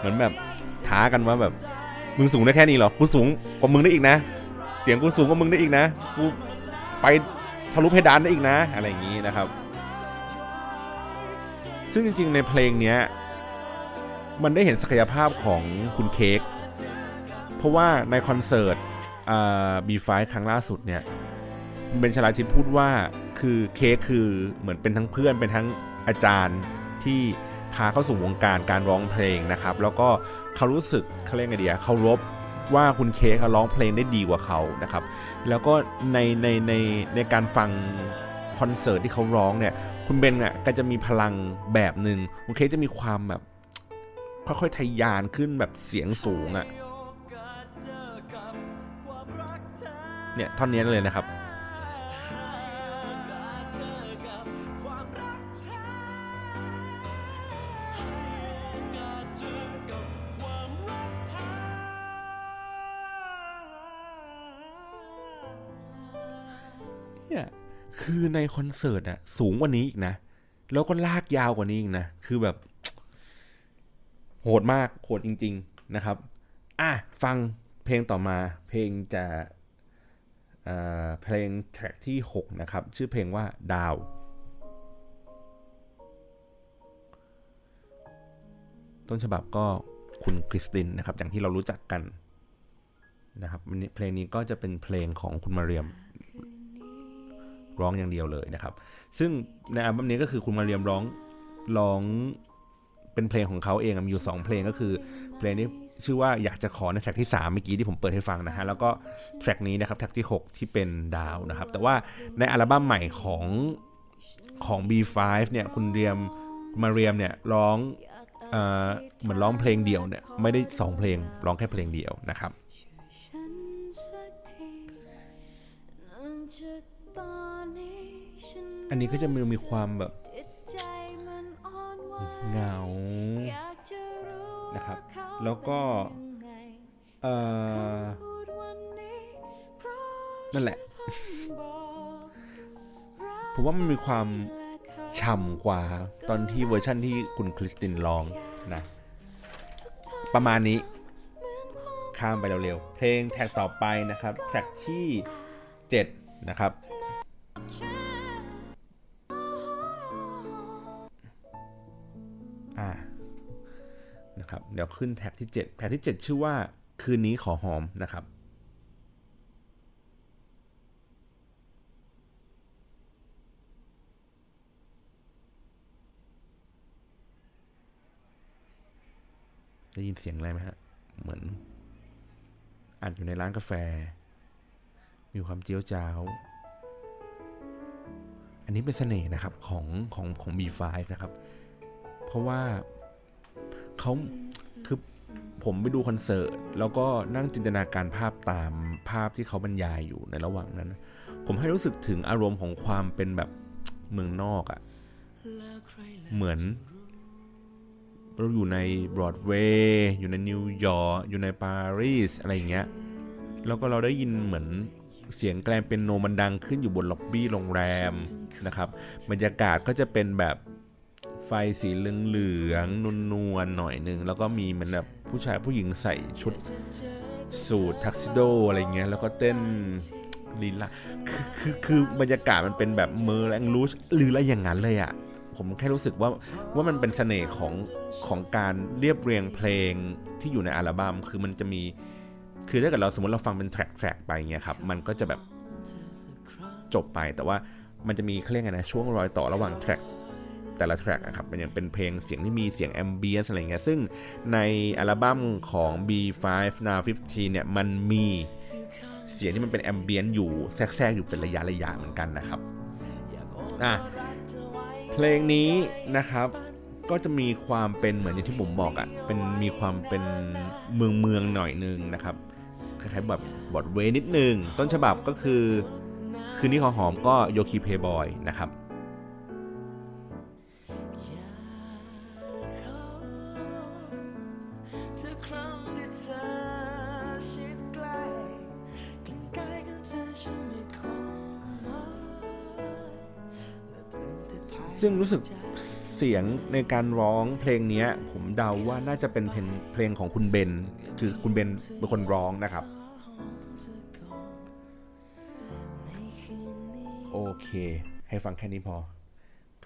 เหมือนแบบท้ากันว่าแบบมึงสูงได้แค่นี้เหรอกูสูงกว่ามึงได้อีกนะ เสียงกูสูงกว่ามึงได้อีกนะกูไปทะลุเพดานได้อีกนะ อะไรอย่างนี้นะครับ ซึ่งจริงๆในเพลงเนี้ยมันได้เห็นศักยภาพของคุณเค้กเพราะว่าในคอนเสิร์ตบีไฟครั้งล่าสุดเนี่ยคุณเบนชลาชิตพูดว่าคือเค้กคือเหมือนเป็นทั้งเพื่อนเป็นทั้งอาจารย์ที่ พาเข้าสู่วงการการร้องเพลงนะครับ แล้วก็เขารู้สึกเขาเรียกไงดีอะเคารพว่าคุณเค้กเขาร้องเพลงได้ดีกว่าเขานะครับ แล้วก็ในในในในการฟังคอนเสิร์ตที่เขาร้องเนี่ย คุณเบนเนี่ยก็จะมีพลังแบบหนึ่งคุณเค้กจะมีความแบบค่อยๆทะยานขึ้นแบบเสียงสูงอะ่ะเนี่ยท่อนนี้เลยนะครับ คือในคอนเสิร์ตอะสูงกว่านี้อีกนะ แล้วก็ลากยาวกว่านี้อีกนะ คือแบบ โหดมาก โหดจริง ๆนะครับ อะ ฟังเพลงต่อมา เพลงจะเอ่อเพลงแทร็กที่ 6 นะครับ ชื่อเพลงว่าดาวต้นฉบับก็คุณคริสตินนะครับ อย่างที่เรารู้จักกันนะครับเพลงนี้ก็จะเป็นเพลงของคุณมาเรียม ร้องอย่างเดียวเลยนะครับ ซึ่งในอัลบั้มนี้ก็คือคุณมาเรียมร้องร้องเป็นเพลงของเขาเองมีอยู่ 2 เพลงก็คือ เพลงนี้ชื่อว่าอยากจะขอในแทร็กที่ 3 เมื่อกี้ที่ผมเปิดให้ฟังนะฮะ แล้วก็แทร็กนี้นะครับแทร็กที่ 6 ที่เป็นดาวนะครับ แต่ว่าในอัลบั้มใหม่ของของ B5 เนี่ยคุณเรียมมาเรียมเนี่ยร้องเอ่อเหมือนร้องเพลงเดียวเนี่ยไม่ได้ 2 เพลงร้องแค่เพลงเดียวนะครับ อันนี้ก็จะมีมีความแบบจิตใจมันอ่อนไหวเหงาอยากจะรู้นะครับาเขาแล้วก็เป็นยังไงเอ่อพูดวันนี้เพราะนั่นแหละฉันบอกรักผมว่ามันมีความและเขาฉ่ำกว่าตอนที่เวอร์ชั่นที่คุณคริสตินร้องนะ ประมาณนี้ ข้ามไปเร็วๆ เพลงแทร็กต่อไปนะครับ แทร็กที่ 7 นะครับ นะครับเดี๋ยวขึ้นแทร็กที่ 7 แทร็กที่ 7 ชื่อว่าคืนนี้ขอหอมนะครับได้ยินเสียงอะไรไหมฮะ เหมือนอัดอยู่ในร้านกาแฟ มีความเจียวจ้าว อันนี้เป็นเสน่ห์นะครับของของของ B5 นะครับ เพราะว่า เขาคือผมไปดูคอนเสิร์ตแล้วก็นั่งจินตนาการภาพตามภาพที่เขาบรรยายอยู่ในระหว่างนั้น ผมให้รู้สึกถึงอารมณ์ของความเป็นแบบเมืองนอกอะ่ะ เหมือนเราอยู่ในบรอดเวย์อยู่ในนิวยอร์กอยู่ในปารีสอะไรอย่างเงี้ย แล้วก็เราได้ยินเหมือนเสียง grand piano มันดังขึ้นอยู่บนล็อบบี้โรงแรมนะครับ บรรยากาศก็จะเป็นแบบ ไฟสีเหลืองๆนวลๆหน่อยนึง แล้วก็มีเหมือนแบบผู้ชายผู้หญิงใส่ชุดสูททักซิโด้อะไรเงี้ย แล้วก็เต้นลีลาคือคือคือบรรยากาศมันเป็นแบบ Moulin Rouge หรืออะไรอย่างนั้นเลยอะ่ะผมแค่รู้สึกว่าว่ามันเป็นเสน่ห์ของของการเรียบเรียงเพลงที่อยู่ในอัลบั้มคือมันจะมี คือถ้าเกิดเราสมมติเราฟังเป็นแทร็กแทร็กไปเงี้ยครับ มันก็จะแบบจบไปแต่ว่ามันจะมีเขาเรียกไงนะช่วงรอยต่อระหว่างแทร็ก แต่ละแทร็กอะครับมันยังเป็นเพลงเสียงที่มีเสียงแอมเบียนอะไรเงี้ยซึ่งในอัลบั้มของ B5 Now 15เนี่ยมันมีเสียงที่มันเป็นแอมเบียนอยู่แทรกๆอยู่เป็นระยะระยะเหมือนกันนะครับอะเพลงนี้นะครับก็จะมีความเป็นเหมือนอย่างที่ผมบอกอะ่ะเป็นมีความเป็นเมืองเมืองหน่อยนึงนะครับคล้ายๆแบบบอดเวย์นิดนึง ต้นฉบับก็คือคืนนี้ขอหอมก็โยคีเพย์บอยนะครับ ซึ่งรู้สึกเสียงในการร้องเพลงนี้ผมเดาว่าน่าจะเป็นเพลงเพลงของคุณเบน คือคุณเบนเป็นคนร้องนะครับ โอเค ให้ฟังแค่นี้พอ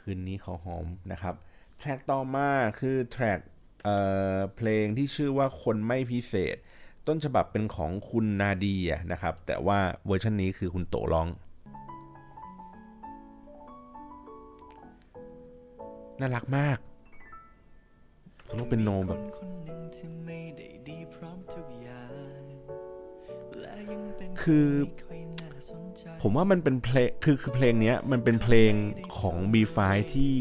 คืนนี้ขอหอมนะครับแทร็กต่อมาคือแทร็กเอ่อเพลงที่ชื่อว่าคนไม่พิเศษ ต้นฉบับเป็นของคุณนาดีนะครับ แต่ว่าเวอร์ชันนี้คือคุณโตร้อง น่ารักมากสมมติเป็นโนแบบคือผมว่ามันเป็นเพลงคือคือเพลงเนี้ยมันเป็นเพลงของ B5 ที่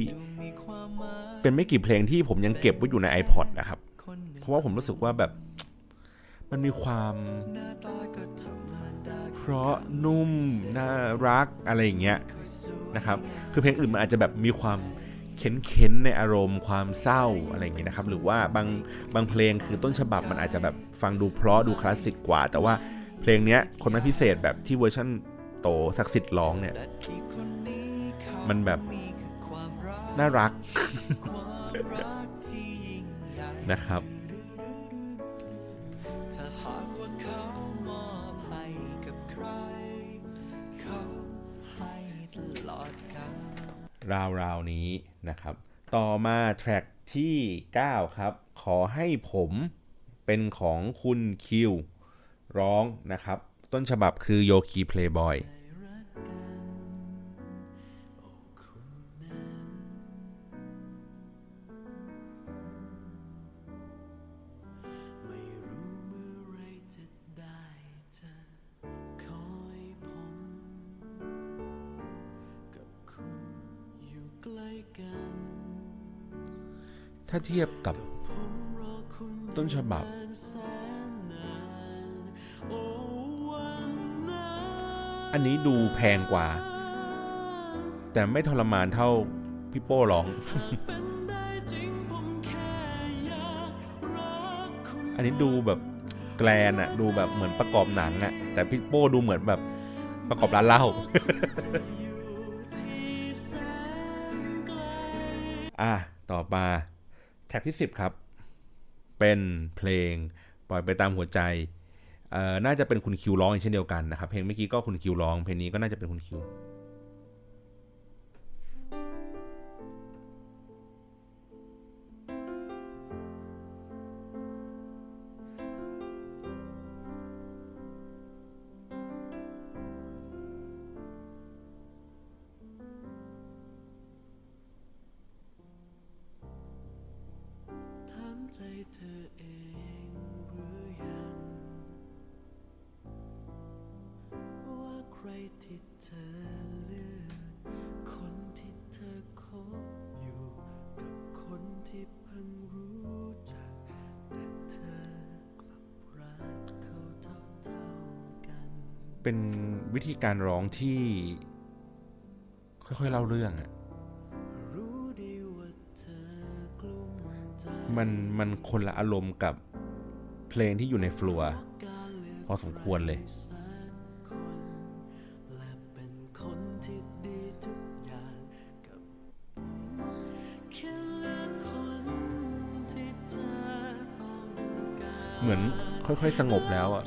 เป็นไม่กี่เพลงที่ผมยังเก็บไว้อยู่ใน iPod นะครับ เพราะว่าผมรู้สึกว่าแบบมันมีความ เพราะนุ่ม น่ารักอะไรอย่างเงี้ยนะครับ คือเพลงอื่นมันอาจจะแบบมีความ เค้นๆในอารมณ์ความเศร้าอะไรอย่างเงี้ยนะครับหรือว่าบางบางเพลงคือต้นฉบับมันอาจจะแบบฟังดูเพราะดูคลาสสิกกว่า แต่ว่าเพลงเนี้ยคนไม่พิเศษแบบที่เวอร์ชันโตศักดิ์สิทธิ์ร้องเนี่ยแต่ที่คนนี้เขามันแบบมีคือความรักน่ารักความรักที่ยิ่งใหญ่นะครับถ้าหากว่าเขามอบให้กับใครเขาให้ตลอดกาลราวๆนี้ นะครับ ต่อมาแทร็กที่ 9 ครับ ขอให้ผมเป็นของคุณคิวร้องนะครับ ต้นฉบับคือโยคีเพลย์บอย ถ้าเทียบกับต้นฉบับ อันนี้ดูแพงกว่า แต่ไม่ทรมานเท่าพี่โป้ร้องเป็นได้จริงผมแค่อยากรักคุณอันนี้ดูแบบแกลนอะดูแบบเหมือนประกอบหนังอะแต่พี่โป้ดูเหมือนแบบประกอบร้านเหล้าอะ ต่อมา ท็กที่ 10 ครับ เป็นเพลงปล่อยไปตามหัวใจเอ่อน่าจะเป็นคุณคิวร้องเช่นเดียวกันนะครับ เพลงเมื่อกี้ก็คุณคิวร้อง เพลงนี้ก็น่าจะเป็นคุณคิว เป็นวิธีการร้องที่ค่อยๆเล่าเรื่องอะรู้ดีว่าเธอกลุ้มใจมันมันคนละอารมณ์กับเพลงที่อยู่ในฟลัวพอสมควรเลยเป็นคนที่ดีทุกอย่างกับแค่เลือกคนที่เธอต้องการเหมือนค่อยๆสงบแล้วอะ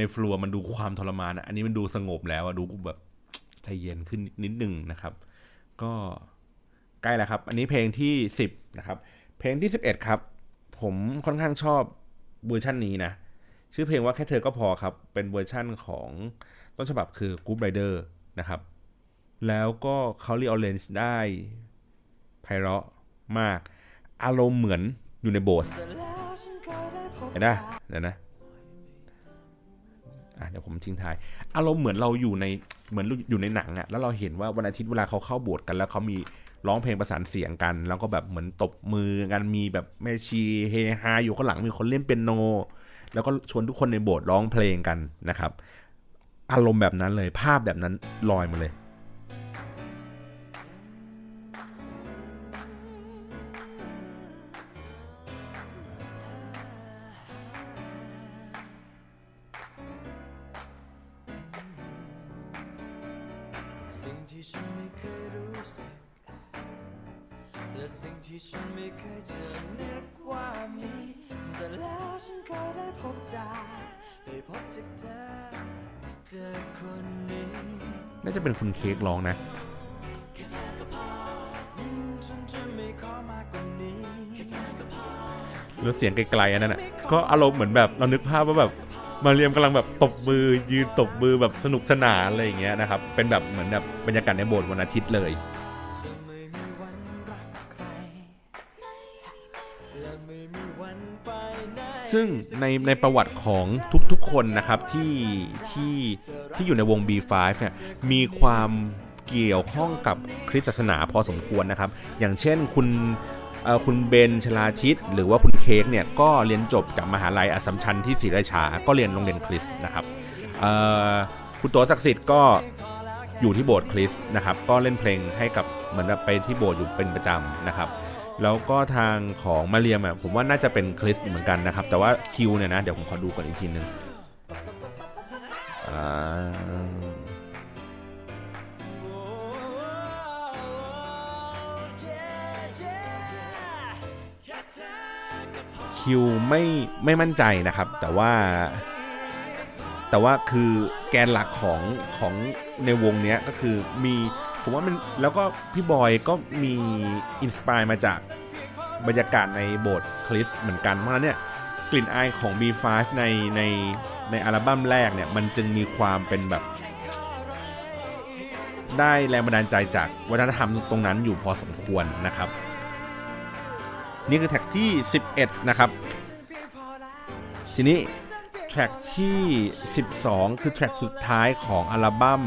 ใน Flure มันดูความทรมานอะอันนี้มันดูสงบแล้วอะดูแบบใจเย็นขึ้นนิดนึงนะครับ ก็ใกล้แล้วครับ อันนี้เพลงที่สิบนะครับ เพลงที่สิบเอ็ดครับ ผมค่อนข้างชอบเวอร์ชันนี้นะ ชื่อเพลงว่าแค่เธอก็พอครับ เป็นเวอร์ชั่นของต้นฉบับคือ Groove Riders นะครับ แล้วก็เขา rearrange ได้ไพเราะมาก อารมณ์เหมือนอยู่ในโบสถ์เห็นนะเดี๋ยวนะ อะเดี๋ยวผมทิ้งท้ายอารมณ์เหมือนเราอยู่ในเหมือนอยู่ในหนังอะแล้วเราเห็นว่าวันอาทิตย์เวลาเขาเข้าโบสถ์กันแล้วเขามีร้องเพลงประสานเสียงกัน แล้วก็แบบเหมือนตบมือกันมีแบบแม่ชีเฮฮาอยู่ข้างหลังมีคนเล่นเปียโน แล้วก็ชวนทุกคนในโบสถ์ร้องเพลงกันนะครับ อารมณ์แบบนั้นเลยภาพแบบนั้นลอยมาเลย สิ่งที่ฉันไม่เคยรู้สึก และสิ่งที่ฉันไม่เคยเจอนึกว่ามี แต่แล้วฉันก็ได้พบเจอได้พบจากเธอเธอคนนี้น่าจะเป็นคุณเค้กร้องนะแค่เธอก็พออืมฉันจะไม่ขอมากกว่านี้แค่เธอก็พอแล้วเสียงไกลๆอันนั้นอะก็อารมณ์เหมือนแบบเรานึกภาพว่าแบบ มาเรียมกำลังแบบตบมือยืนตบมือแบบสนุกสนานอะไรอย่างเงี้ยนะครับ เป็นแบบเหมือนแบบบรรยากาศในโบสถ์วันอาทิตย์เลยซึ่งในในประวัติของทุกๆคนนะครับที่ที่ที่อยู่ในวง B5 เนี่ยมีความเกี่ยวข้องกับคริสตศาสนาพอสมควรนะครับ อย่างเช่นคุณ คุณเบนชลาทิศหรือว่าคุณเค้กเนี่ยก็เรียนจบจากมหาลัยอัสสัมชัญที่ศรีราชา ก็เรียนโรงเรียนคริสต์นะครับคุณตัวศักดิ์สิทธิ์ก็อยู่ที่โบสถ์คริสต์นะครับ ก็เล่นเพลงให้กับเหมือนไปที่โบสถ์อยู่เป็นประจำนะครับ แล้วก็ทางของมาเรียมอะผมว่าน่าจะเป็นคริสต์เหมือนกันนะครับ แต่ว่าคิวเนี่ยนะเดี๋ยวผมขอดูก่อนอีกทีนึงอ่า คิวไม่ไม่มั่นใจนะครับ แต่ว่า แต่ว่าคือแกนหลักของของในวงเนี้ยก็คือมีผมว่ามันแล้วก็พี่บอยก็มีอินสปายมาจากบรรยากาศในโบสถ์คริสเหมือนกันเพราะฉะนั้นเนี่ยกลิ่นอายของ B5 ในในในอัลบั้มแรกเนี่ยมันจึงมีความเป็นแบบ ได้แรงบันดาลใจจากวัฒนธรรมตรงนั้นอยู่พอสมควรนะครับ นี่คือแท็กที่ 11 นะครับ ทีนี้แทร็กที่ 12 คือแทร็กสุดท้ายของอัลบั้ม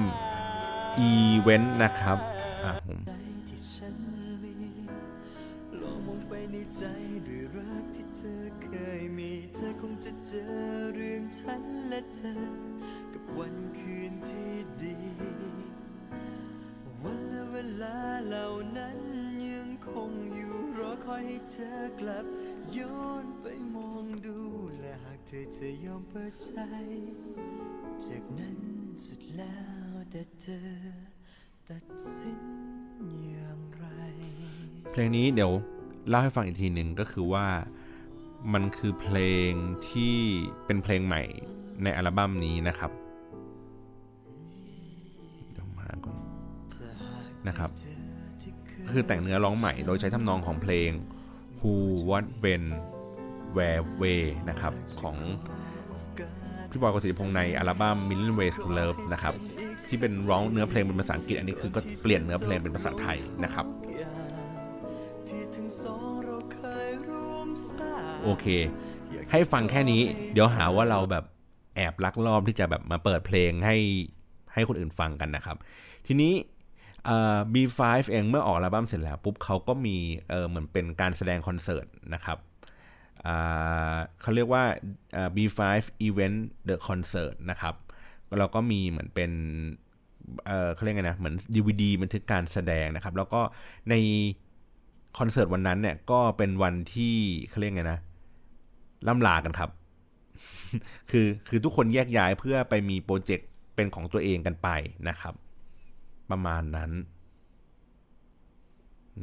Event นะครับอะผมใดที่ฉันมีลองมองไปในใจด้วยรักที่เธอเคยมีเธอคงจะเจอเรื่องฉันคืนที่ดี วันและเวลาเหล่านั้นยังคงอยู่ คอยเธอกลับย้อนไปมองดูและหากเธอจะยอมเปิดใจ จากนั้นสุดแล้วแต่เธอตัดสินอย่างไร เพลงนี้เดี๋ยวเล่าให้ฟังอีกทีหนึ่งก็คือว่ามันคือเพลงที่เป็นเพลงใหม่ในอัลบั้มนี้นะครับเดี๋ยวมาก่อนนะครับ คือแต่งเนื้อร้องใหม่ โดยใช้ทำนองของเพลง Who What When Where Way นะครับ ของพี่บอยกฤษฎิพงษ์ในอัลบั้ม Million Ways to Love นะครับ ที่เป็นร้องเนื้อเพลงเป็นภาษาอังกฤษ อันนี้คือก็เปลี่ยนเนื้อเพลงเป็นภาษาไทยนะครับ โอเค ให้ฟังแค่นี้ เดี๋ยวหาว่าเราแบบแอบลักลอบที่จะแบบมาเปิดเพลงให้ให้คนอื่นฟังกันนะครับ ทีนี้ B5 เองเมื่อออกอัลบั้มเสร็จแล้วปุ๊บเขาก็มีเออเหมือนเป็นการแสดงคอนเสิร์ตนะครับเขาเรียกว่า B5 Event The Concert นะครับแล้วก็มีเหมือนเป็นเขาเรียกไงนะเหมือน DVD บันทึกการแสดงนะครับ แล้วก็ในคอนเสิร์ตวันนั้นเนี่ยก็เป็นวันที่เขาเรียกไงนะล่ำลากันครับ คือคือทุกคนแยกย้ายเพื่อไปมีโปรเจกต์เป็นของตัวเองกันไปนะครับ ประมาณนั้น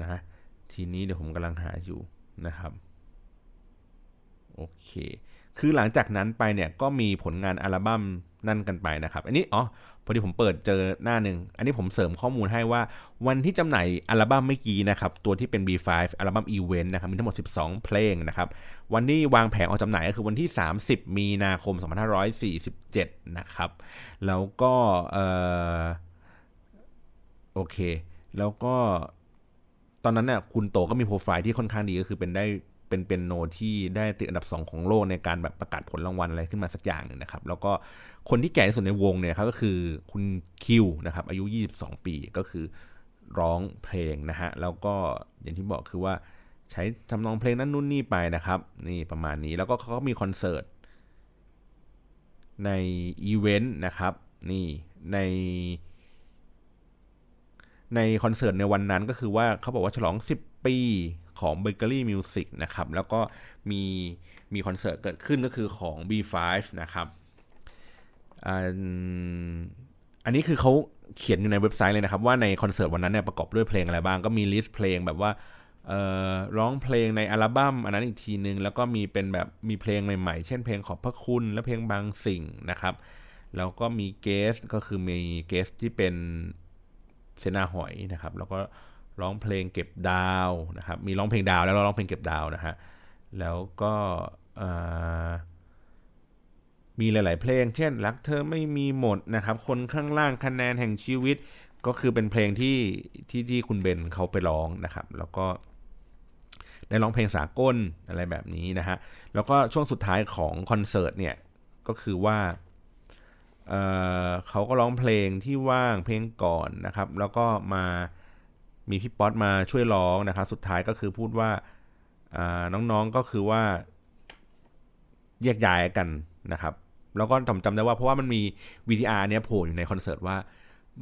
นะทีนี้เดี๋ยวผมกำลังหาอยู่นะครับโอเค คือหลังจากนั้นไปเนี่ยก็มีผลงานอัลบั้มนั่นกันไปนะครับ อันนี้อ๋อพอดีผมเปิดเจอหน้าหนึ่ง อันนี้ผมเสริมข้อมูลให้ว่าวันที่จำหน่ายอัลบั้มเมื่อกี้นะครับ ตัวที่เป็น B5 อัลบั้มอีเวนต์นะครับ มีทั้งหมด 12 เพลงนะครับ วันที่วางแผงออกจำหน่ายก็คือวันที่ 30 มีนาคม 2547 นะครับ แล้วก็เอ่อ โอเค แล้วก็ตอนนั้นเนี่ยคุณโตก็มีโปรไฟล์ที่ค่อนข้างดีก็คือเป็นได้เป็นเป็นโนที่ได้ติดอันดับ 2 ของโลกในการแบบประกาศผลรางวัลอะไรขึ้นมาสักอย่างหนึ่งนะครับ แล้วก็คนที่แก่ที่สุดในวงเนี่ยครับก็คือคุณคิวนะครับอายุ 22 ปีก็คือร้องเพลงนะฮะ แล้วก็อย่างที่บอกคือว่าใช้ทำนองเพลงนั้นนู่นนี่ไปนะครับ นี่ประมาณนี้แล้วก็เขาก็มีคอนเสิร์ตในอีเวนต์นะครับ นี่ใน ในคอนเสิร์ตในวันนั้นก็คือว่าเขาบอกว่าฉลอง 10 ปีของ b a k e r y Music นะครับ แล้วก็มีมีคอนเสิร์ตเกิดขึ้นก็คือของ B5 นะครับ อันนี้คือเขาเขียนอยู่ในเว็บไซต์เลยนะครับ ว่าในคอนเสิร์ตวันนั้นเนี่ยประกอบด้วยเพลงอะไรบ้าง ก็มี list เพลงแบบว่าร้องเพลงในอัลบั้มอันนั้นอีกทีนึง แล้วก็มีเป็นแบบมีเพลงใหม่ๆ เช่นเพลงขอบพระคุณและเพลงบางสิ่งนะครับ แล้วก็มี guest ก็คือมี guest ที่เป็น เสนาหอยนะครับ แล้วก็ร้องเพลงเก็บดาวนะครับ มีร้องเพลงดาวแล้วร้องเพลงเก็บดาวนะฮะ แล้วก็มีหลาย ๆ เพลง เช่น รักเธอไม่มีหมดนะครับ คนข้างล่างคะแนนแห่งชีวิต ก็คือเป็นเพลงที่ที่ที่คุณเบนเขาไปร้องนะครับ แล้วก็ได้ร้องเพลงสากลอะไรแบบนี้นะฮะ แล้วก็ช่วงสุดท้ายของคอนเสิร์ตเนี่ย ก็คือว่า เเขาก็ร้องเพลงที่ว่างเพลงก่อนนะครับ แล้วก็มามีพี่ป๊อตมาช่วยร้องนะครับ สุดท้ายก็คือพูดว่าาน้องๆก็คือว่าแยกย้ายกันนะครับ แล้วก็จำจำได้ว่าเพราะว่ามันมี VTR เนี้ยโผล่อยู่ในคอนเสิร์ตว่า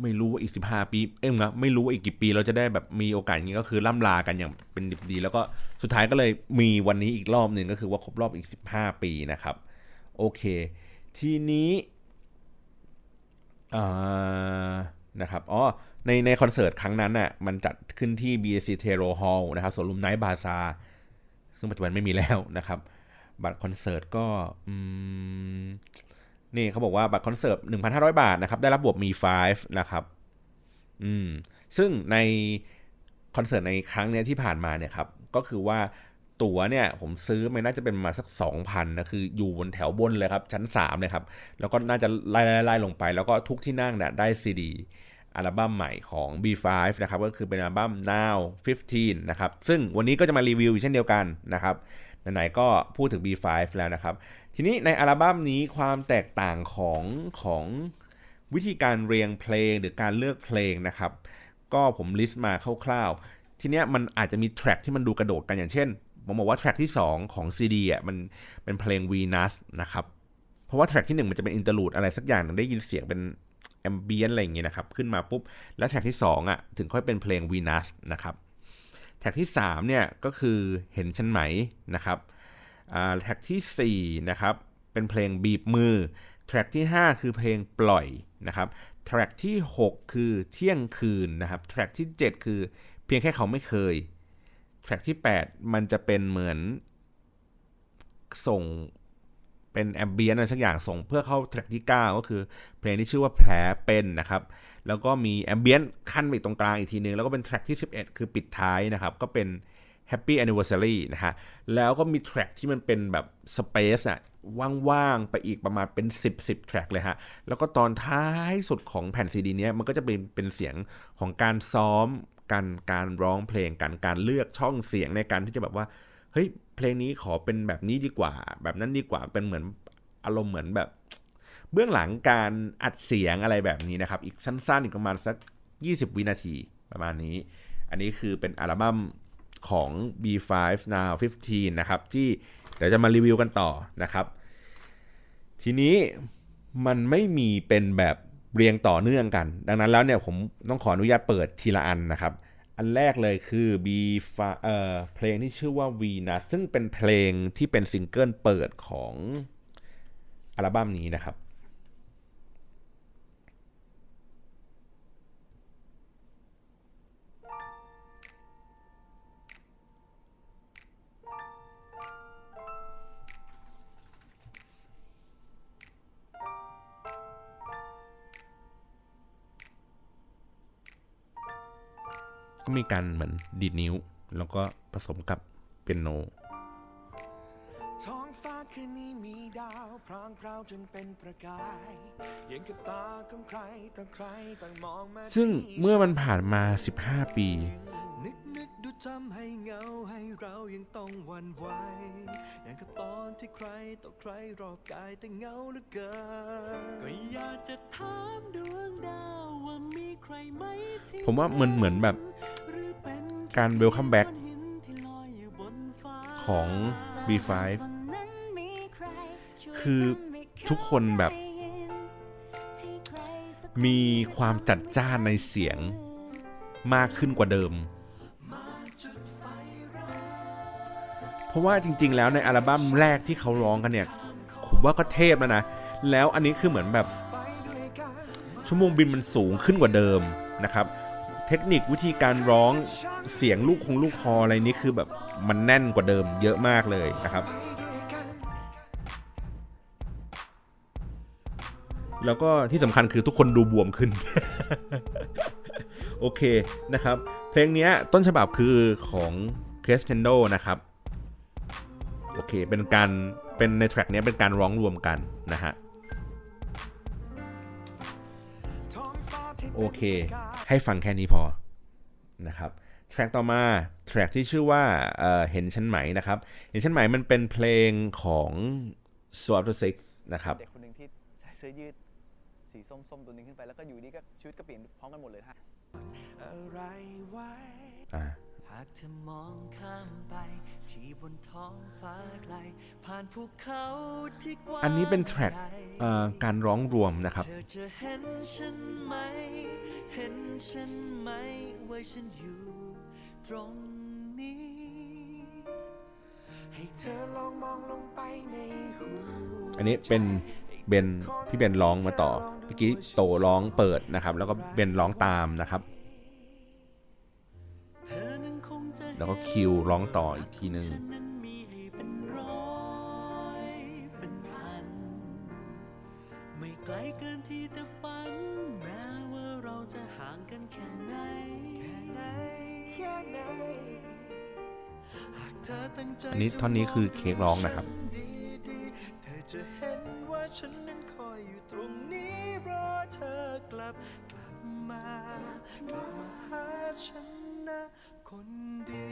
ไม่รู้ว่าอีก15ปี เอ้ยนะไม่รู้ว่าอีกกี่ปีเราจะได้แบบมีโอกาสอย่างนี้ก็คือล่ำลากันอย่างเป็นดิบดี แล้วก็สุดท้ายก็เลยมีวันนี้อีกรอบหนึ่งก็คือว่าครบรอบอีก15ปีนะครับ โอเค ทีนี้ นะครับอ๋อในในคอนเสิร์ตครั้งนั้นน่ะมันจัดขึ้นที่ BAC t e r o Hall นะครับสวนลุมไนท์บาซาร์ซึ่งปัจจุบันไม่มีแล้วนะครับ บัตรคอนเสิร์ตก็อืมนี่เขาบอกว่าบัตรคอนเสิร์ต 1,500 บาทนะครับ ได้รับบวกมี 5 นะครับ อืม ซึ่งในคอนเสิร์ตในครั้งเนี้ยที่ผ่านมาเนี่ยครับ ก็คือว่า ตั๋วเนี่ยผมซื้อมันน่าจะเป็นมาสัก 2,000นะคืออยู่บนแถวบนเลยครับ ชั้น3เลยครับ แล้วก็น่าจะไล่ไล่ลงไป แล้วก็ทุกที่นั่งเนี่ยได้ซีดีอัลบั้มใหม่ของ B5 นะครับก็คือเป็นอัลบั้ม Now 15 นะครับ ซึ่งวันนี้ก็จะมารีวิวอีกเช่นเดียวกันนะครับไหนๆก็พูดถึง B5 แล้วนะครับ ทีนี้ในอัลบั้มนี้ความแตกต่างของของวิธีการเรียงเพลงหรือการเลือกเพลงนะครับ ก็ผมลิสต์มาคร่าวๆ ทีเนี้ยมันอาจจะมีแทร็กที่มันดูกระโดดกันอย่างเช่น ผมบอกว่าแทร็กที่ 2 ของ CD อะมันเป็นเพลง Venus นะครับ เพราะว่าแทร็กที่ 1 มันจะเป็น interlude อะไรสักอย่างนึงได้ยินเสียงเป็น ambient อะไรอย่างเงี้ยนะครับ ขึ้นมาปุ๊บ แล้วแทร็กที่ 2อะถึงค่อยเป็นเพลง Venus นะครับแทร็กที่ 3 เนี่ยก็คือเห็นฉันไหมนะครับอ่าแทร็กทีสี่4นะครับเป็นเพลงบีบมือแทร็กที่ 5 คือเพลงปล่อยนะครับแทร็กที่ 6 คือเที่ยงคืนนะครับแทร็กที่ 7 คือเพียงแค่เขาไม่เคย แทร็กที่ 8 มันจะเป็นเหมือนส่งเป็นแอมเบียนอะไรสักอย่างส่งเพื่อเข้าแทร็กที่ 9 ก็คือเพลงที่ชื่อว่าแผลเป็นนะครับ แล้วก็มีแอมเบียนขั้นไปตรงกลางอีกทีนึง แล้วก็เป็นแทร็กที่ 11 คือปิดท้ายนะครับ ก็เป็น Happy Anniversary นะฮะ แล้วก็มีแทร็กที่มันเป็นแบบสเปซอะว่างๆ ไปอีกประมาณเป็น 10 10แทร็กเลยฮะ แล้วก็ตอนท้ายสุดของแผ่นซีดีเนี้ยมันก็จะเป็นเป็นเสียงของการซ้อม การการร้องเพลงการการเลือกช่องเสียงในการที่จะแบบว่าเฮ้ยเพลงนี้ขอเป็นแบบนี้ดีกว่า แบบนั้นดีกว่าเป็นเหมือนอารมณ์เหมือนแบบ เบื้องหลังการอัดเสียงอะไรแบบนี้นะครับ อีกสั้นๆอีกประมาณสัก 20 วินาทีประมาณนี้ อันนี้คือเป็นอัลบั้มของ B5 Now 15 นะครับ ที่เดี๋ยวจะมารีวิวกันต่อนะครับ ทีนี้มันไม่มีเป็นแบบ เรียงต่อเนื่องกัน ดังนั้นแล้วเนี่ยผมต้องขออนุญาตเปิดทีละอันนะครับ อันแรกเลยคือ B เอ่อเพลงที่ชื่อว่า V นะซึ่งเป็นเพลงที่เป็นซิงเกิลเปิดของอัลบั้มนี้นะครับ ก็มีการเหมือนดีดนิ้ว แล้วก็ผสมกับเปียโน พรางพราวจนเป็นประกายยังกับตาของใครต่างใครต่างมองมาซึ่งที่เมื่อมันผ่านมา 15 ปี นึกนึกดูทำให้เงาให้เรายังต้องหวันไหวอย่างกับตอนที่ใครต่อใครรอบกายแต่เงาเหลือเกินก็อยากจะถามดวงดาวว่ามีใครไหมที่ผมว่ามันเหมือนแบบหรือเป็นการ welcome back ก้อนหินที่ลอยอยู่บนฟ้าของ B5 คือทุกคนแบบ มีความจัดจ้านในเสียงเสียงมากขึ้นกว่าเดิม เพราะว่าจริง ๆ แล้วในอัลบั้มแรกที่เขาร้องกันเนี่ยผมว่าก็เทพแล้วนะ แล้วอันนี้คือเหมือนแบบ ชั่วโมงบินมันสูงขึ้นกว่าเดิมนะครับ เทคนิควิธีการร้องเสียงลูกคงลูกคออะไรนี้คือแบบมันแน่นกว่าเดิมเยอะมากเลยนะครับ แล้วก็ที่สำคัญคือทุกคนดูบวมขึ้น โอเคนะครับ เพลงนี้ต้นฉบับคือของเคสเ e นโดนะครับ โอเค เป็นการเป็นในแทร็กนี้เป็นการร้องรวมกันนะฮะ โอเค ให้ฟังแค่นี้พอนะครับแทร็กต่อมาแทร็กที่ชื่อว่าเเห็นฉันไหมนะครับ เห็นฉันไหมมันเป็นเพลงของ s w a p the Six นะครับเด็กคนหนึ่งที่ใส่เสื้อยืด สีส้มๆตัวหนึงขึ้นไปแล้วก็อยู่ดีก็ชีวิตก็เปลี่ยนพร้อมกันหมดเลยฮะอะไรไว้อ่าหากเธอมองข้ามไป ที่บนท้องฟ้าไกลผ่านภูเขาที่กว้างอันนี้เป็นแทร็กใหญ่เอ่อการร้องรวมนะครับเธอจะเห็นฉันไหมเห็นฉันไหมว่าฉันอยู่ตรงนี้ ให้เธอลองมองลงไปในหูอันนี้เป็น เบนพี่เบนร้องมาต่อเมื่อกี้โตร้องเปิดนะครับ แล้วก็เบนร้องตามนะครับเธอนั้นคงจะแล้วก็คิวร้องต่ออีกทีหนึ่งฉันนั้นมีให้เป็นร้อยเป็นพันไม่ไกลเกินที่จะฝันแม้ว่าเราจะห่างกันแค่ไหนแค่ไหนแค่ไหนหากเธอตั้งใจอันนี้ท่อนนี้คือเค้กร้องนะครับดีๆเธอจะเห็น ว่าฉันนั้นคอยอยู่ตรงนี้รอเธอกลับกลับมากลับมาหาฉันนะคนดี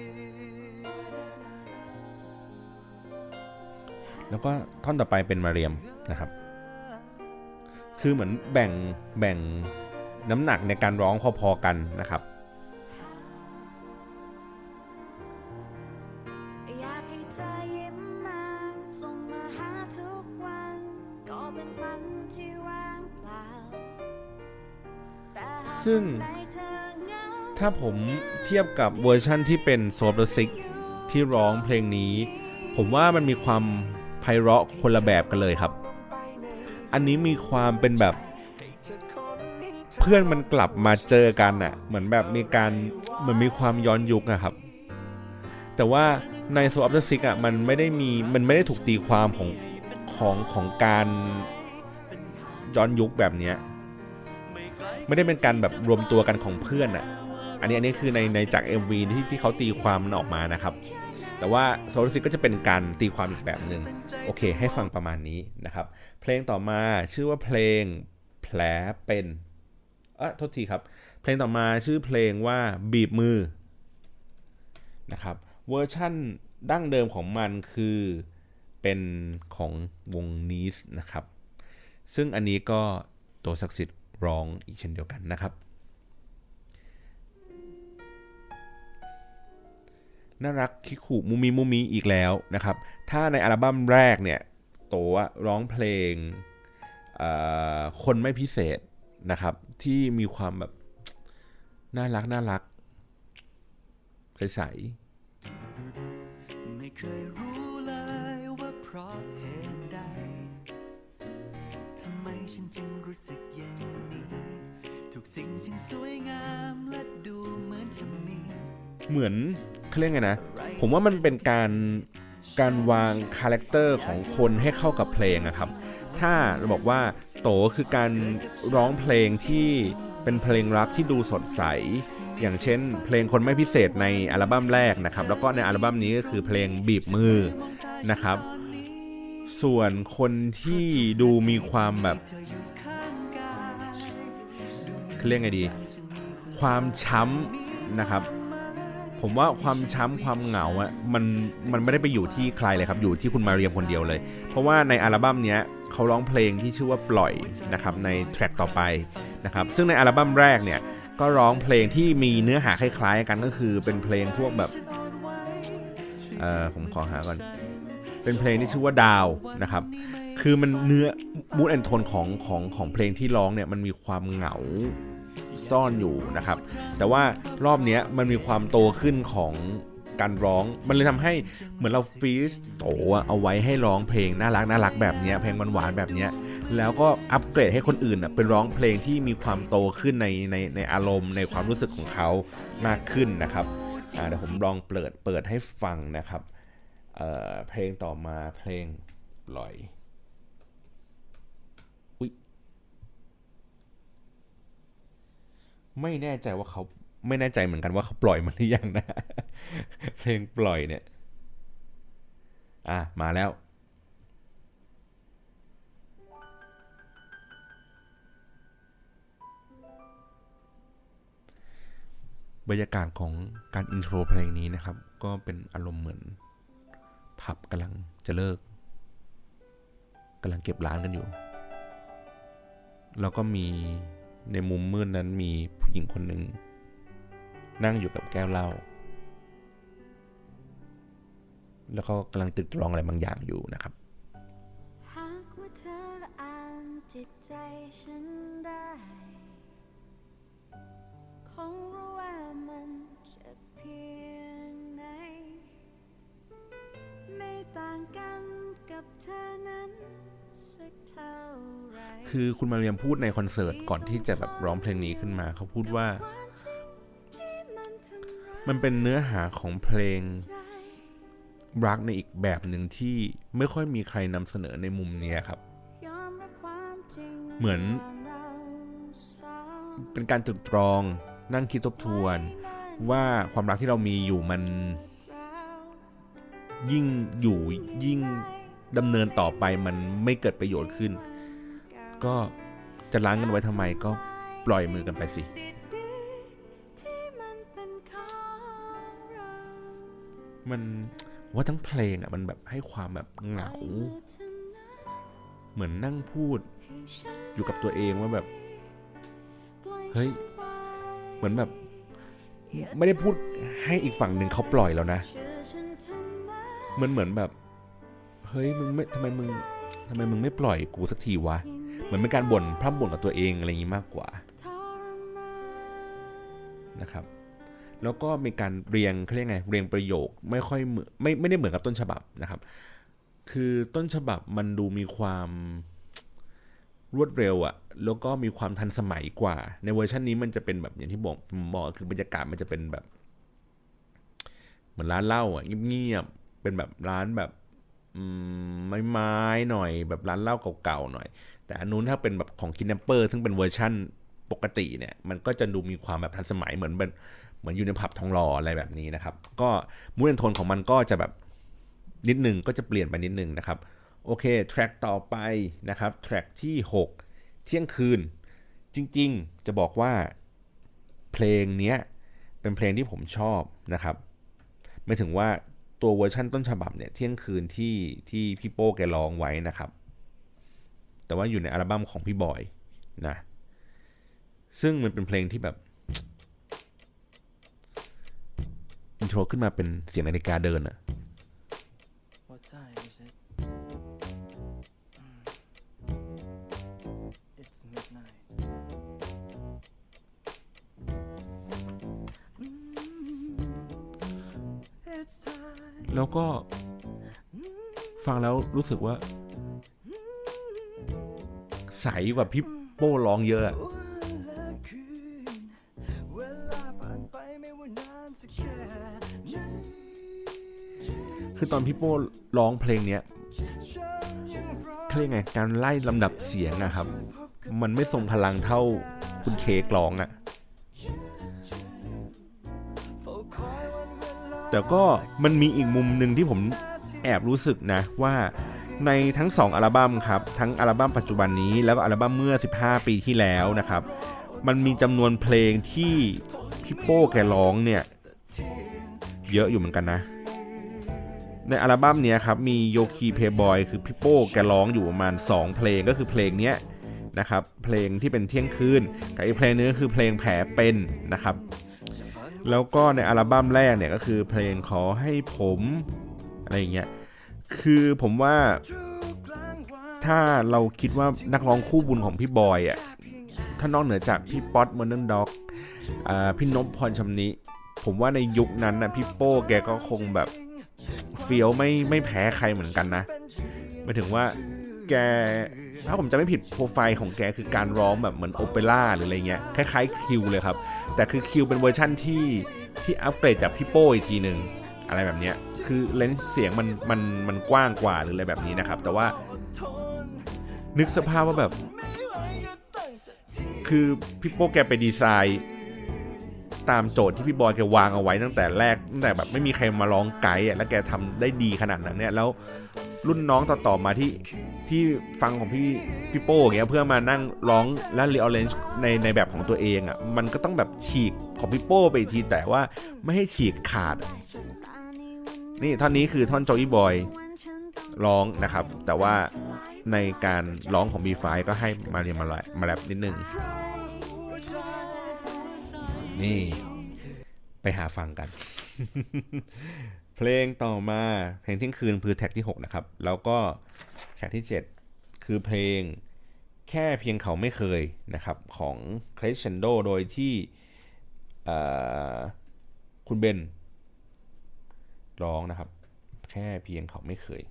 แล้วก็ท่อนต่อไปเป็นมาเรียมนะครับ คือเหมือนแบ่งแบ่งน้ำหนักในการร้องพอๆกันนะครับ ซึ่งถ้าผมเทียบกับเวอร์ชั่นที่เป็นโซฟ t ซิกที่ร้องเพลงนี้ ผมว่ามันมีความไพเราะคนละแบบกันเลยครับ อันนี้มีความเป็นแบบ เพื่อนมันกลับมาเจอกันอะเหมือนแบบมีการเหมือนมีความย้อนยุคอะครับ แต่ว่าในโซฟ t ซิกอะมันไม่ได้มีมันไม่ได้ถูกตีความของขของของการย้อนยุคแบบเนี้ย ไม่ได้เป็นการแบบรวมตัวกันของเพื่อนอะ่ะอันนี้อันนี้คือในในจาก MV ที่ที่เขาตีความมันออกมานะครับ แต่ว่าโซลซิกก็จะเป็นการตีความอีกแบบหนึ่งโอเค ให้ฟังประมาณนี้นะครับ เพลงต่อมาชื่อว่าเพลงแผลเป็นเออโทษทีครับ เพลงต่อมาชื่อเพลงว่าบีบมือนะครับเวอร์ชั่นดั้งเดิมของมันคือเป็นของวงนีสนะครับ ซึ่งอันนี้ก็ตัวศักดิ์สิทธิ์ ร้องอีกเช่นเดียวกันนะครับ น่ารักคิคุมูมิมูมิอีกแล้วนะครับ ถ้าในอัลบั้มแรกเนี่ยโตะร้องเพลงคนไม่พิเศษนะครับ ที่มีความแบบน่ารักน่ารักใสไเหมือนจะมีๆเหมือนเขาเรียกไงนะ ผมว่ามันเป็นการการวางคาแรคเตอร์ของคนให้เข้ากับเพลงอะครับ ถ้าเราบอกว่าโตคือการร้องเพลงที่เป็นเพลงรักที่ดูสดใส อย่างเช่น เพลงคนไม่พิเศษในอัลบั้มแรกนะครับ แล้วก็ในอัลบั้มนี้ก็คือเพลงบีบมือนะครับ ส่วนคนที่ดูมีความแบบ เขาเรียกไงดี ความช้ำนะครับ ผมว่าความช้ำความเหงาอะมันมันไม่ได้ไปอยู่ที่ใครเลยครับอยู่ที่คุณมาเรียมคนเดียวเลย เพราะว่าในอัลบั้มเนี้ยเขาร้องเพลงที่ชื่อว่าปล่อยนะครับในแทร็กต่อไปนะครับซึ่งในอัลบั้มแรกเนี่ยก็ร้องเพลงที่มีเนื้อหาคล้ายๆกันก็คือเป็นเพลงพวกแบบเออผมขอหาก่อน เป็นเพลงที่ชื่อว่าดาวนะครับ คือมันเนื้อมูดแอนโทนของของของเพลงที่ร้องเนี่ยมันมีความเหงา ซ่อนอยู่นะครับ แต่ว่ารอบนี้มันมีความโตขึ้นของการร้อง มันเลยทำให้เหมือนเราฟีสโตเอาไว้ให้ร้องเพลงน่ารักน่ารักแบบนี้เพลงหวานๆแบบนี้แล้วก็อัปเกรดให้คนอื่นเป็นร้องเพลงที่มีความโตขึ้นในในในอารมณ์ในความรู้สึกของเขามากขึ้นนะครับเดี๋ยวผมลองเปิดเปิดให้ฟังนะครับเเพลงต่อมาเพลงปล่อย ไม่แน่ใจว่าเขาไม่แน่ใจเหมือนกันว่าเขาปล่อยมันหรือยังนะ เพลงปล่อยเนี่ย อะ มาแล้ว บรรยากาศของการอินโทรเพลงนี้นะครับ ก็เป็นอารมณ์เหมือน ผับกำลังจะเลิกกำลังเก็บร้านกันอยู่ แล้วก็มี ในมุมมืดนั้นมีผู้หญิงคนหนึ่ง นั่งอยู่กับแก้วเหล้าแล้วก็กำลังตึกตรองอะไรบางอย่างอยู่นะครับหากว่าเธออ่านจิตใจฉันได้คงรู้ คือคุณมาเรียมพูดในคอนเสิร์ตก่อนที่จะแบบร้องเพลงนี้ขึ้นมา เขาพูดว่า มันเป็นเนื้อหาของเพลงรักในอีกแบบหนึ่งที่ไม่ค่อยมีใครนำเสนอในมุมนี้ครับ เหมือน เป็นการตรึกตรองนั่งคิดทบทวน ว่าความรักที่เรามีอยู่มัน ยิ่งอยู่ยิ่งดำเนินต่อไปมันไม่เกิดประโยชน์ขึ้น ก็จะล้างกันไว้ทำไมก็ปล่อยมือกันไปสิมันเป็นของเรามันว่าทั้งเพลงอะมันแบบให้ความแบบเหงา เหมือนนั่งพูดอยู่กับตัวเองว่าแบบ เฮ้ย เหมือนแบบ ไม่ได้พูดให้อีกฝั่งหนึ่งเขาปล่อยแล้วนะ มันเหมือนแบบ เฮ้ยมึงไม่ทำไมมึงทำไมมึงไม่ปล่อยกูสักทีวะ เหมือนเป็นการบ่นพร่ำบ่นกับตัวเองอะไรอย่างนี้มากกว่านะครับ แล้วก็มีการเรียงเขาเรียกไงเรียงประโยคไม่ค่อยเหมือนไม่ไม่ได้เหมือนกับต้นฉบับนะครับ คือต้นฉบับมันดูมีความรวดเร็วอะแล้วก็มีความทันสมัยกว่า ในเวอร์ชันนี้มันจะเป็นแบบอย่างที่บอกบอกคือบรรยากาศมันจะเป็นแบบ เหมือนร้านเหล้าอะเงียบๆเป็นแบบร้านแบบไม้ๆหน่อย แบบร้านเหล้าเก่าๆหน่อย แต่อันนู้นถ้าเป็นแบบของ Kidnappers ซึ่งเป็นเวอร์ชั่นปกติเนี่ย มันก็จะดูมีความแบบทันสมัยเหมือนเป็นเหมือนอยู่ในผับทองหล่ออะไรแบบนี้นะครับ ก็ mood and tone ของมันก็จะแบบนิดนึงก็จะเปลี่ยนไปนิดนึงนะครับโอเคแทร็กต่อไปนะครับแทร็กที่ 6 เที่ยงคืน จริงๆ จะบอกว่าเพลงเนี้ยเป็นเพลงที่ผมชอบนะครับไม่ถึงว่าตัวเวอร์ชั่นต้นฉบับเนี่ยเที่ยงคืนที่ที่พี่โป้แกร้องไว้นะครับ แต่ว่าอยู่ในอัลบั้มของพี่บอยนะซึ่งมันเป็นเพลงที่แบบอินโทรขึ้นมาเป็นเสียงนาฬิกาเดินอะ What time is it? Mm. It's midnight. Mm, It's time. แล้วก็ฟังแล้วรู้สึกว่า ใสกว่าพี่โป้ร้องเยอะอะวันละคืนเวลาผ่านไปไม่ว่านานสักแค่ไหนคือตอนพี่โป้ร้องเพลงเนี้ยฉันยังรอเขาเรียกไง การไล่ลำดับเสียงนะครับ มันไม่ทรงพลังเท่าคุณเค้กร้องอะเฝ้าคอยวันเวลาแต่ก็มันมีอีกมุมหนึ่งที่ผมแอบรู้สึกนะว่า ในทั้ง 2 อัลบั้มครับ ทั้งอัลบั้มปัจจุบันนี้แล้วก็อัลบั้มเมื่อ 15 ปีที่แล้วนะครับ มันมีจำนวนเพลงที่พี่โป้แกร้องเนี่ย เยอะอยู่เหมือนกันนะ ในอัลบั้มเนี้ยครับมีโยคีเพย์บอยคือพี่โป้แกร้องอยู่ประมาณ 2 เพลงก็คือเพลงเนี้ยนะครับ เพลงที่เป็นเที่ยงคืนกับอีกเพลงนึงคือเพลงแผลเป็นนะครับ แล้วก็ในอัลบั้มแรกเนี่ยก็คือเพลงขอให้ผมอะไรอย่างเงี้ย คือผมว่าถ้าเราคิดว่านักร้องคู่บุญของพี่บอยอะถ้านอกเหนือจากพี่ป๊อด็อกพี่นภ พรชำนิ ผมว่าในยุคนั้นนะพี่โป้แกก็คงแบบเฟี้ยวไม่ไม่แพ้ใครเหมือนกันนะหมายถึงว่าแกถ้าผมจะไม่ผิดโปรไฟล์ของแกคือการร้องแบบเหมือนโอเปร่าหรืออะไรเงี้ยคล้ายๆคิวเลยครับ แต่คือคิวเป็นเวอร์ชั่นที่ที่อัปเกรดจากพี่โป้อีกทีหนึ่ง อะไรแบบนี้คือ range เสียงมันมันมันกว้างกว่าหรืออะไรแบบนี้นะครับ แต่ว่านึกสภาพว่าแบบ คือพี่โป้แกไปดีไซน์ตามโจทย์ที่พี่บอยแกวางเอาไว้ตั้งแต่แรกตั้งแต่แบบไม่มีใครมาร้องไกด์อะแล้วแกทำได้ดีขนาดนั้นเนี่ยแล้วรุ่นน้องต่อๆมาที่ที่ฟังของพี่พี่โป้อย่างเงี้ยเพื่อมานั่งร้องและรีออเรนจ์ในในแบบของตัวเองอะมันก็ต้องแบบฉีกของพี่โป้ไปทีแต่ว่าไม่ให้ฉีกขาด นี่ท่อนนี้คือท่อนโจอี้บอยร้องนะครับ แต่ว่าในการร้องของ B5 ก็ให้มาเรียนมาแรมาแรปนิดนึง นี่ไปหาฟังกัน เพลงต่อมาเพลงเที่ยงคืนคือแท็กที่ 6 นะครับ แล้วก็แท็กที่ 7 คือเพลงแค่เพียงเขาไม่เคยนะครับของ Crescendo โดยที่คุณเบน ร้องนะครับ แค่เพียงเขาไม่เคย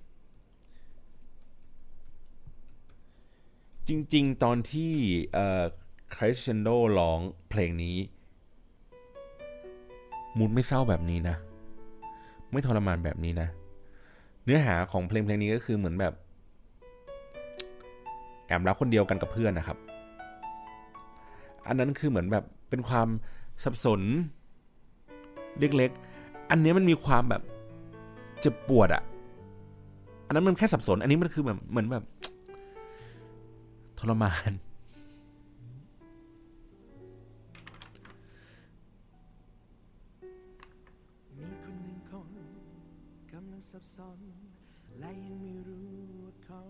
จริงๆ ตอนที่เอ่อ Crescendo ร้องเพลงนี้มูดไม่เศร้าแบบนี้นะ ไม่ทรมานแบบนี้นะ เนื้อหาของเพลงเพลงนี้ก็คือเหมือนแบบ แอบรักคนเดียวกันกับเพื่อนนะครับ อันนั้นคือเหมือนแบบเป็นความสับสนเล็กๆ อันนี้มันมีความแบบ เจ็บปวดอะอันนั้นมันแค่สับสน อันนี้มันคือแบบเหมือนแบบ ทรมาน มีคนหนึ่งคนกำลังสับสนและยังไม่รู้ว่าเขา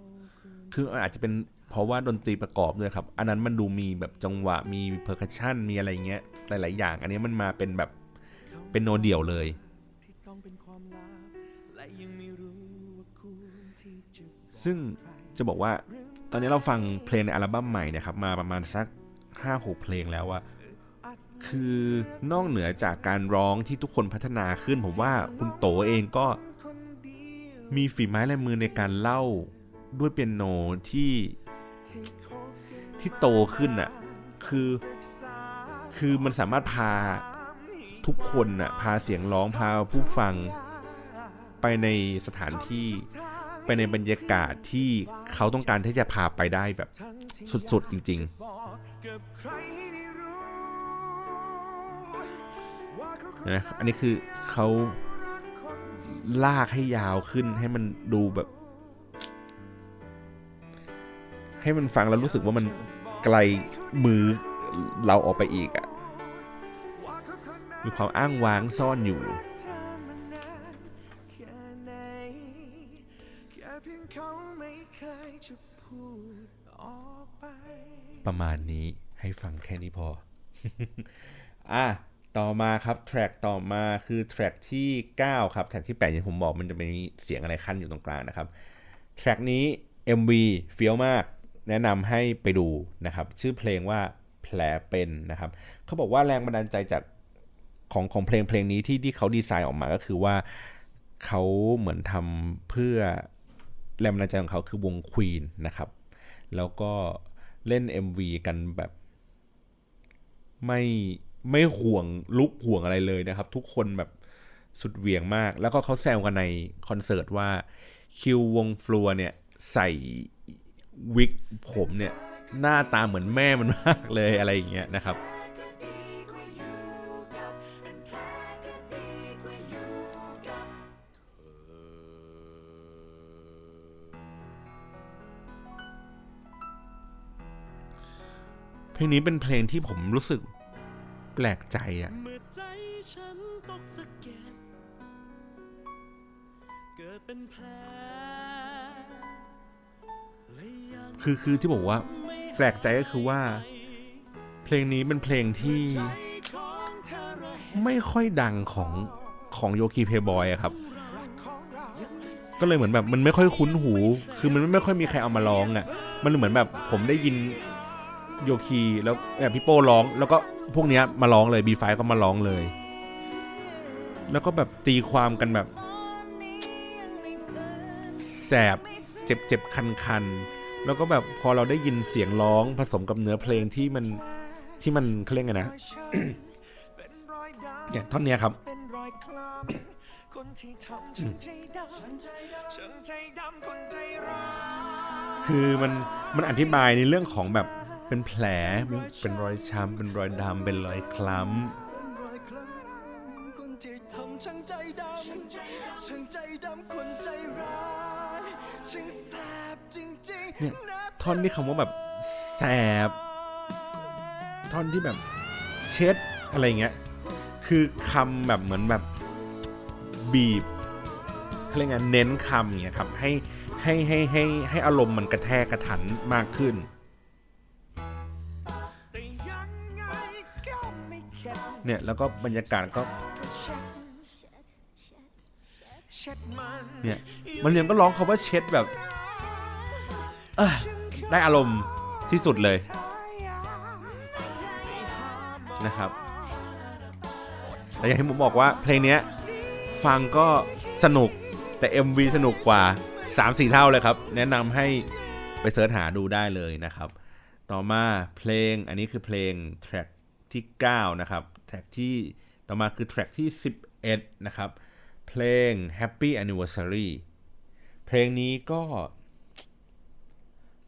คืออาจจะเป็นเพราะว่าดนตรีประกอบด้วยครับ อันนั้นมันดูมีแบบจังหวะมี percussion มีอะไรเงี้ย หลาย ๆ อย่าง อันนี้มันมาเป็นแบบเปียโนเดี่ยวเลย ซึ่งจะบอกว่าตอนนี้เราฟังเพลงในอัลบั้มใหม่นะครับมาประมาณสักห้าหกเพลงแล้วอะคือนอกเหนือจากการร้องที่ทุกคนพัฒนาขึ้น ผมว่าคุณโตเองก็มีฝีไม้ลายมือในการเล่าด้วยเปียโนที่ที่โตขึ้นอะคือ คือมันสามารถพาทุกคนน่ะพาเสียงร้องพาผู้ฟังไปในสถานที่ ไปในบรรยากาศที่เขาต้องการที่จะพาไปได้แบบสุดๆจริง ๆนะอันนี้คือเขาลากให้ยาวขึ้นให้มันดูแบบ ให้มันฟังแล้วรู้สึกว่ามันไกลมือเราออกไปอีกอะ่ะมีความอ้างว้างซ่อนอยู่ ประมาณนี้ให้ฟังแค่นี้พอ อะ ต่อมาครับแทร็กต่อมาคือแทร็กที่ 9 ครับแทร็กที่8อย่างผมบอกมันจะมีเสียงอะไรขั้นอยู่ตรงกลางนะครับแทร็กนี้ MV เฟี้ยวมากแนะนำให้ไปดูนะครับ ชื่อเพลงว่าแผลเป็นนะครับ เขาบอกว่าแรงบันดาลใจจากของของเพลงเพลงนี้ที่ที่เขาดีไซน์ออกมาก็คือว่าเขาเหมือนทำเพื่อแรงบันดาลใจของเขาคือวงควีนนะครับ แล้วก็ เล่น MV กันแบบไม่ไม่ห่วงลุกห่วงอะไรเลยนะครับ ทุกคนแบบสุดเหวี่ยงมาก แล้วก็เขาแซวกันในคอนเสิร์ตว่าคิววงฟลัวเนี่ยใส่วิกผมเนี่ยหน้าตาเหมือนแม่มันมากเลยอะไรอย่างเงี้ยนะครับ เพลงนี้เป็นเพลงที่ผมรู้สึกแปลกใจอะ่ะคือคือที่บอกว่า แปลกใจก็คือว่า เพลงนี้เป็นเพลงที่ ไม่ค่อยดังของของโยคีเพย์บอยอะครับ ก็เลยเหมือนแบบมันไม่ค่อยคุ้นหู คือมันไม่ค่อยมีใครเอามาร้องอะมันเหมือนแบบผมได้ยิน โยคีแล้วแบบพี่โป้ร้อง แล้วก็พวกเนี้ยมาร้องเลยบีไฟก็มาร้องเลย แล้วก็แบบตีความกันแบบแสบเจ็บเจ็บคันคันๆแล้วก็แบบพอเราได้ยินเสียงร้องผสมกับเนื้อเพลงที่มันที่มันเขาเรียกไงนะเนี่ยท่อนเนี้ยครับคือมันมันอธิบายในเรื่องของแบบ เป็นแผล เป็นรอยช้ำ เป็นรอยดำ เป็นรอยคล้ำเนี่ยท่อนที่คำว่าแบบแสบ ท่อนที่แบบเช็ดอะไรเงี้ย คือคำแบบเหมือนแบบบีบเขาเรียกไงเน้นคำอย่างเงี้ยครับ ให้ให้ให้ให้ให้อารมณ์มันกระแทกกระทันมากขึ้น เนี่ยแล้วก็บรรยากาศก็ก็เนี่ยมันเรียนก็ร้องคาว่าเช็ดแบบได้อารมณ์ที่สุดเลยนะครับแต่อย่างที่ผมบอกว่าเพลงนี้ฟังก็สนุกแต่ MV สนุกกว่า 3-4 เท่าเลยครับ แนะนำให้ไปเสิร์ชหาดูได้เลยนะครับ ต่อมาเพลงอันนี้คือเพลงแทร็ก ที่ 9 นะครับ แท็กที่ต่อมาคือแท็กที่ 11 นะครับ เพลง Happy Anniversary เพลงนี้ก็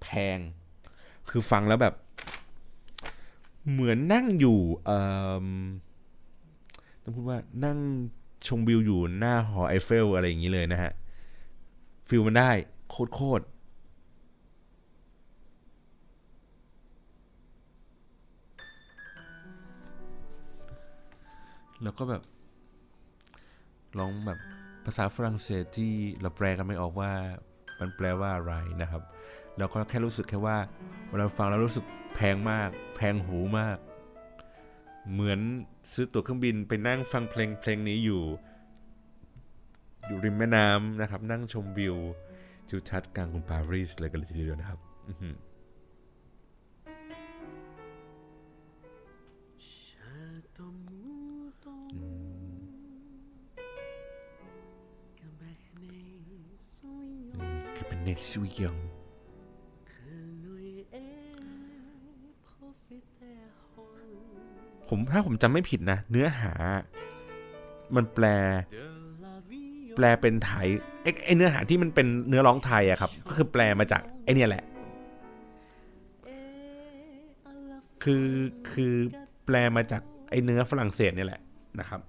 แพง คือฟังแล้วแบบ เหมือนนั่งอยู่เอ่อต้องพูดว่านั่งชมวิวอยู่หน้าหอไอเฟลอะไรอย่างนี้เลยนะฮะฟิลมันได้โคตร แล้วก็แบบร้องแบบภาษาฝรั่งเศสที่เราแปลกันไม่ออกว่ามันแปลว่าอะไรนะครับ แล้วก็แค่รู้สึกแค่ว่าเวลาฟังแล้วรู้สึกแพงมาก แพงหูมาก เหมือนซื้อตั๋วเครื่องบินไปนั่งฟังเพลงเพลงนี้อยู่ อยู่ริมแม่น้ำนะครับ นั่งชมวิวทิวทัศน์กลางกรุงปารีสเลยกันเลยทีเดียวนะครับ อื้อหือคือเป็นเน็กซ์วิยองผมถ้าผมจำไม่ผิดนะ เนื้อหา มันแปล แปลเป็นไทยไอ้เนื้อหาที่มันเป็นเนื้อร้องไทยอะครับ ก็คือแปลมาจากไอเนี่ยแหละ คือคือแปลมาจากไอเนื้อฝรั่งเศสเนี่ยแหละนะครับ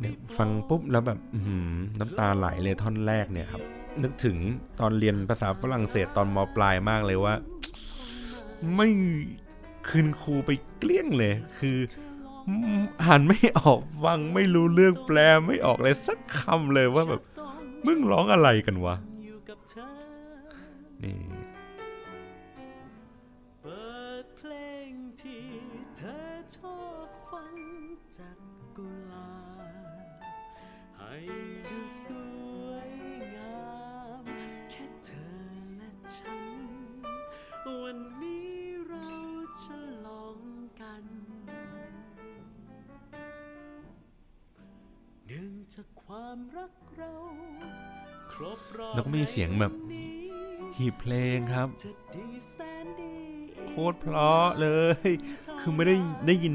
เนี่ยฟังปุ๊บแล้วแบบน้ำตาไหลเลยท่อนแรกเนี่ยครับ นึกถึงตอนเรียนภาษาฝรั่งเศสตอนมปลายมากเลยว่า ไม่คืนครูไปเกลี้ยงเลย คืออ่านไม่ออกฟังไม่รู้เรื่องแปลไม่ออกเลยสักคำเลยว่าแบบมึงร้องอะไรกันวะอยู่กับเธอนี่ ดูสวยงาม แค่เธอและฉัน วันนี้เราฉลองกัน เนื่องจากความรักเรา ครบรอบแล้วก็มีเสียงแบบในวันนี้หีบเพลงครับจะดีแสนดีโคตรเพราะเลย คือไม่ได้ได้ยิน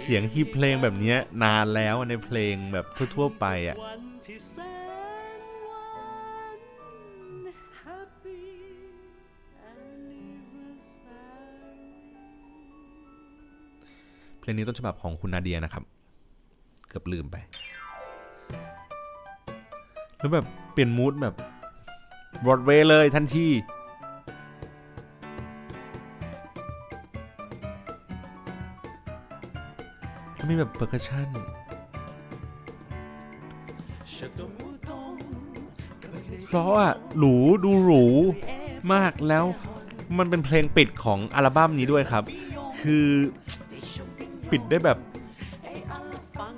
เสียงฮีเพลงแบบนี้นานแล้วในเพลงแบบทั่วๆไปอะเพลงนี้ต้นฉบับของคุณนาเดียนะครับ เกือบลืมไป แล้วแบบเปลี่ยนมูดแบบบรอดเวย์เลยทันที แล้วมีแบบ percussion เพราะอะหรูดูหรูมากแล้วมันเป็นเพลงปิดของอัลบั้มนี้ด้วยครับ คือปิดได้แบบ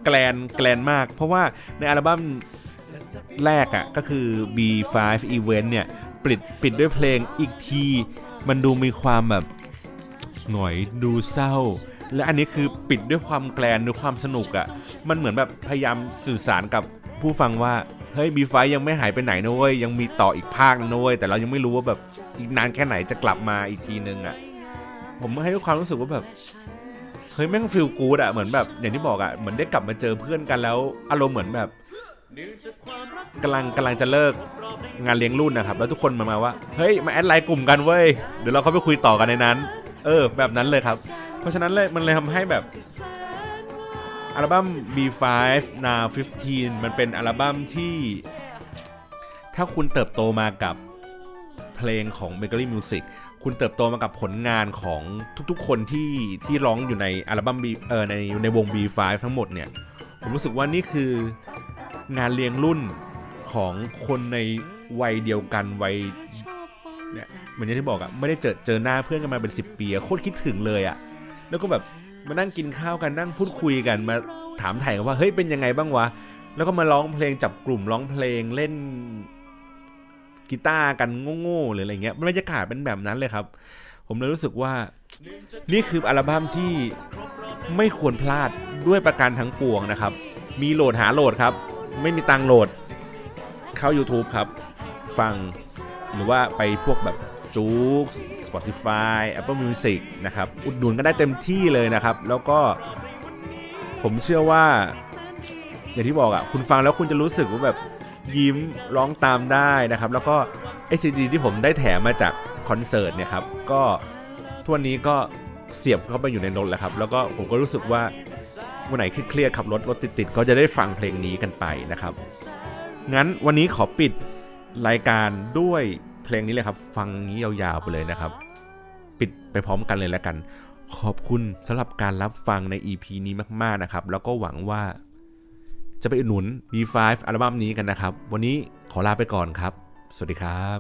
grand grand มาก เพราะว่าในอัลบั้มแรกอะก็คือ B5 Event เนี่ยปิดปิดด้วยเพลงอีกที มันดูมีความแบบหน่อยดูเศร้า และอันนี้คือปิดด้วยความแกลนด้วยความสนุกอะ่ะ มันเหมือนแบบพยายามสื่อสารกับผู้ฟังว่าเฮ้ย B5 ยังไม่หายไปไหนนะเว้ยยังมีต่ออีกภาคนะเว้ยแต่เรายังไม่รู้ว่าแบบอีกนานแค่ไหนจะกลับมาอีกทีนึงอะ่ะ ผมให้ด้วยความรู้สึกว่าแบบเฮ้ยแม่งฟีลกูดอะเหมือนแบบอย่างที่บอกอะเหมือนได้กลับมาเจอเพื่อนกันแล้ว อารมณ์เหมือนแบบกำลังกำลังจะเลิกงานเลี้ยงรุ่นนะครับ แล้วทุกคนมามาว่าเฮ้ยมาแอดไลน์กลุ่มกันเว้ยเดี๋ยวเราเข้าไปคุยต่อกันในนั้น เออ แบบนั้นเลยครับ เพราะฉะนั้นเลยมันเลยทำให้แบบอัลบั้ม B5 Now 15 มันเป็นอัลบั้มที่ ถ้าคุณเติบโตมากับเพลงของ Bakery Music คุณเติบโตมากับผลงานของทุกๆ คนที่ที่ร้องอยู่ในอัลบั้ม B เออในในวง B5 ทั้งหมดเนี่ย ผมรู้สึกว่านี่คืองานเลี้ยงรุ่นของคนในวัยเดียวกันวัยเนี่ยเหมือนที่บอกอะไม่ได้เจอเจอหน้าเพื่อนกันมาเป็น 10 ปีโคตรคิดถึงเลยอะ แล้วก็แบบมานั่งกินข้าวกันนั่งพูดคุยกันมาถามถ่ายกันว่าเฮ้ยเป็นยังไงบ้างวะแล้วก็มาร้องเพลงจับกลุ่มร้องเพลงเล่นกีตาร์กันโง่ๆหรืออะไรเงี้ยบรรยากาศเป็นแบบนั้นเลยครับ ผมเลยรู้สึกว่า นี่คืออัลบั้มที่ไม่ควรพลาดด้วยประการทั้งปวงนะครับ มีโหลดหาโหลดครับ ไม่มีตังโหลด เข้า YouTube ครับ ฟังหรือว่าไปพวกแบบจู๊ก Spotify Apple Music นะครับ อุดหนุนก็ได้เต็มที่เลยนะครับ แล้วก็ผมเชื่อว่า อย่างที่บอกอะ่ะ คุณฟังแล้วคุณจะรู้สึกว่าแบบยิ้มร้องตามได้นะครับ แล้วก็ไอซีดีที่ผมได้แถมมาจากคอนเสิร์ตเนี่ยครับ ก็ทุกวันนี้ก็เสียบเข้าไปอยู่ในรถแล้วครับ แล้วก็ผมก็รู้สึกว่าวันไหนเครียดขับรถรถติดๆก็จะได้ฟังเพลงนี้กันไปนะครับ งั้นวันนี้ขอปิดรายการด้วยเพลงนี้เลยครับ ฟังนี้ยาวๆไปเลยนะครับ ปิดไปพร้อมกันเลยแล้วกัน ขอบคุณสำหรับการรับฟังใน EP นี้มากๆนะครับ แล้วก็หวังว่าจะไปอุดหนุน B5 อัลบั้มนี้กันนะครับ วันนี้ขอลาไปก่อนครับ สวัสดีครับ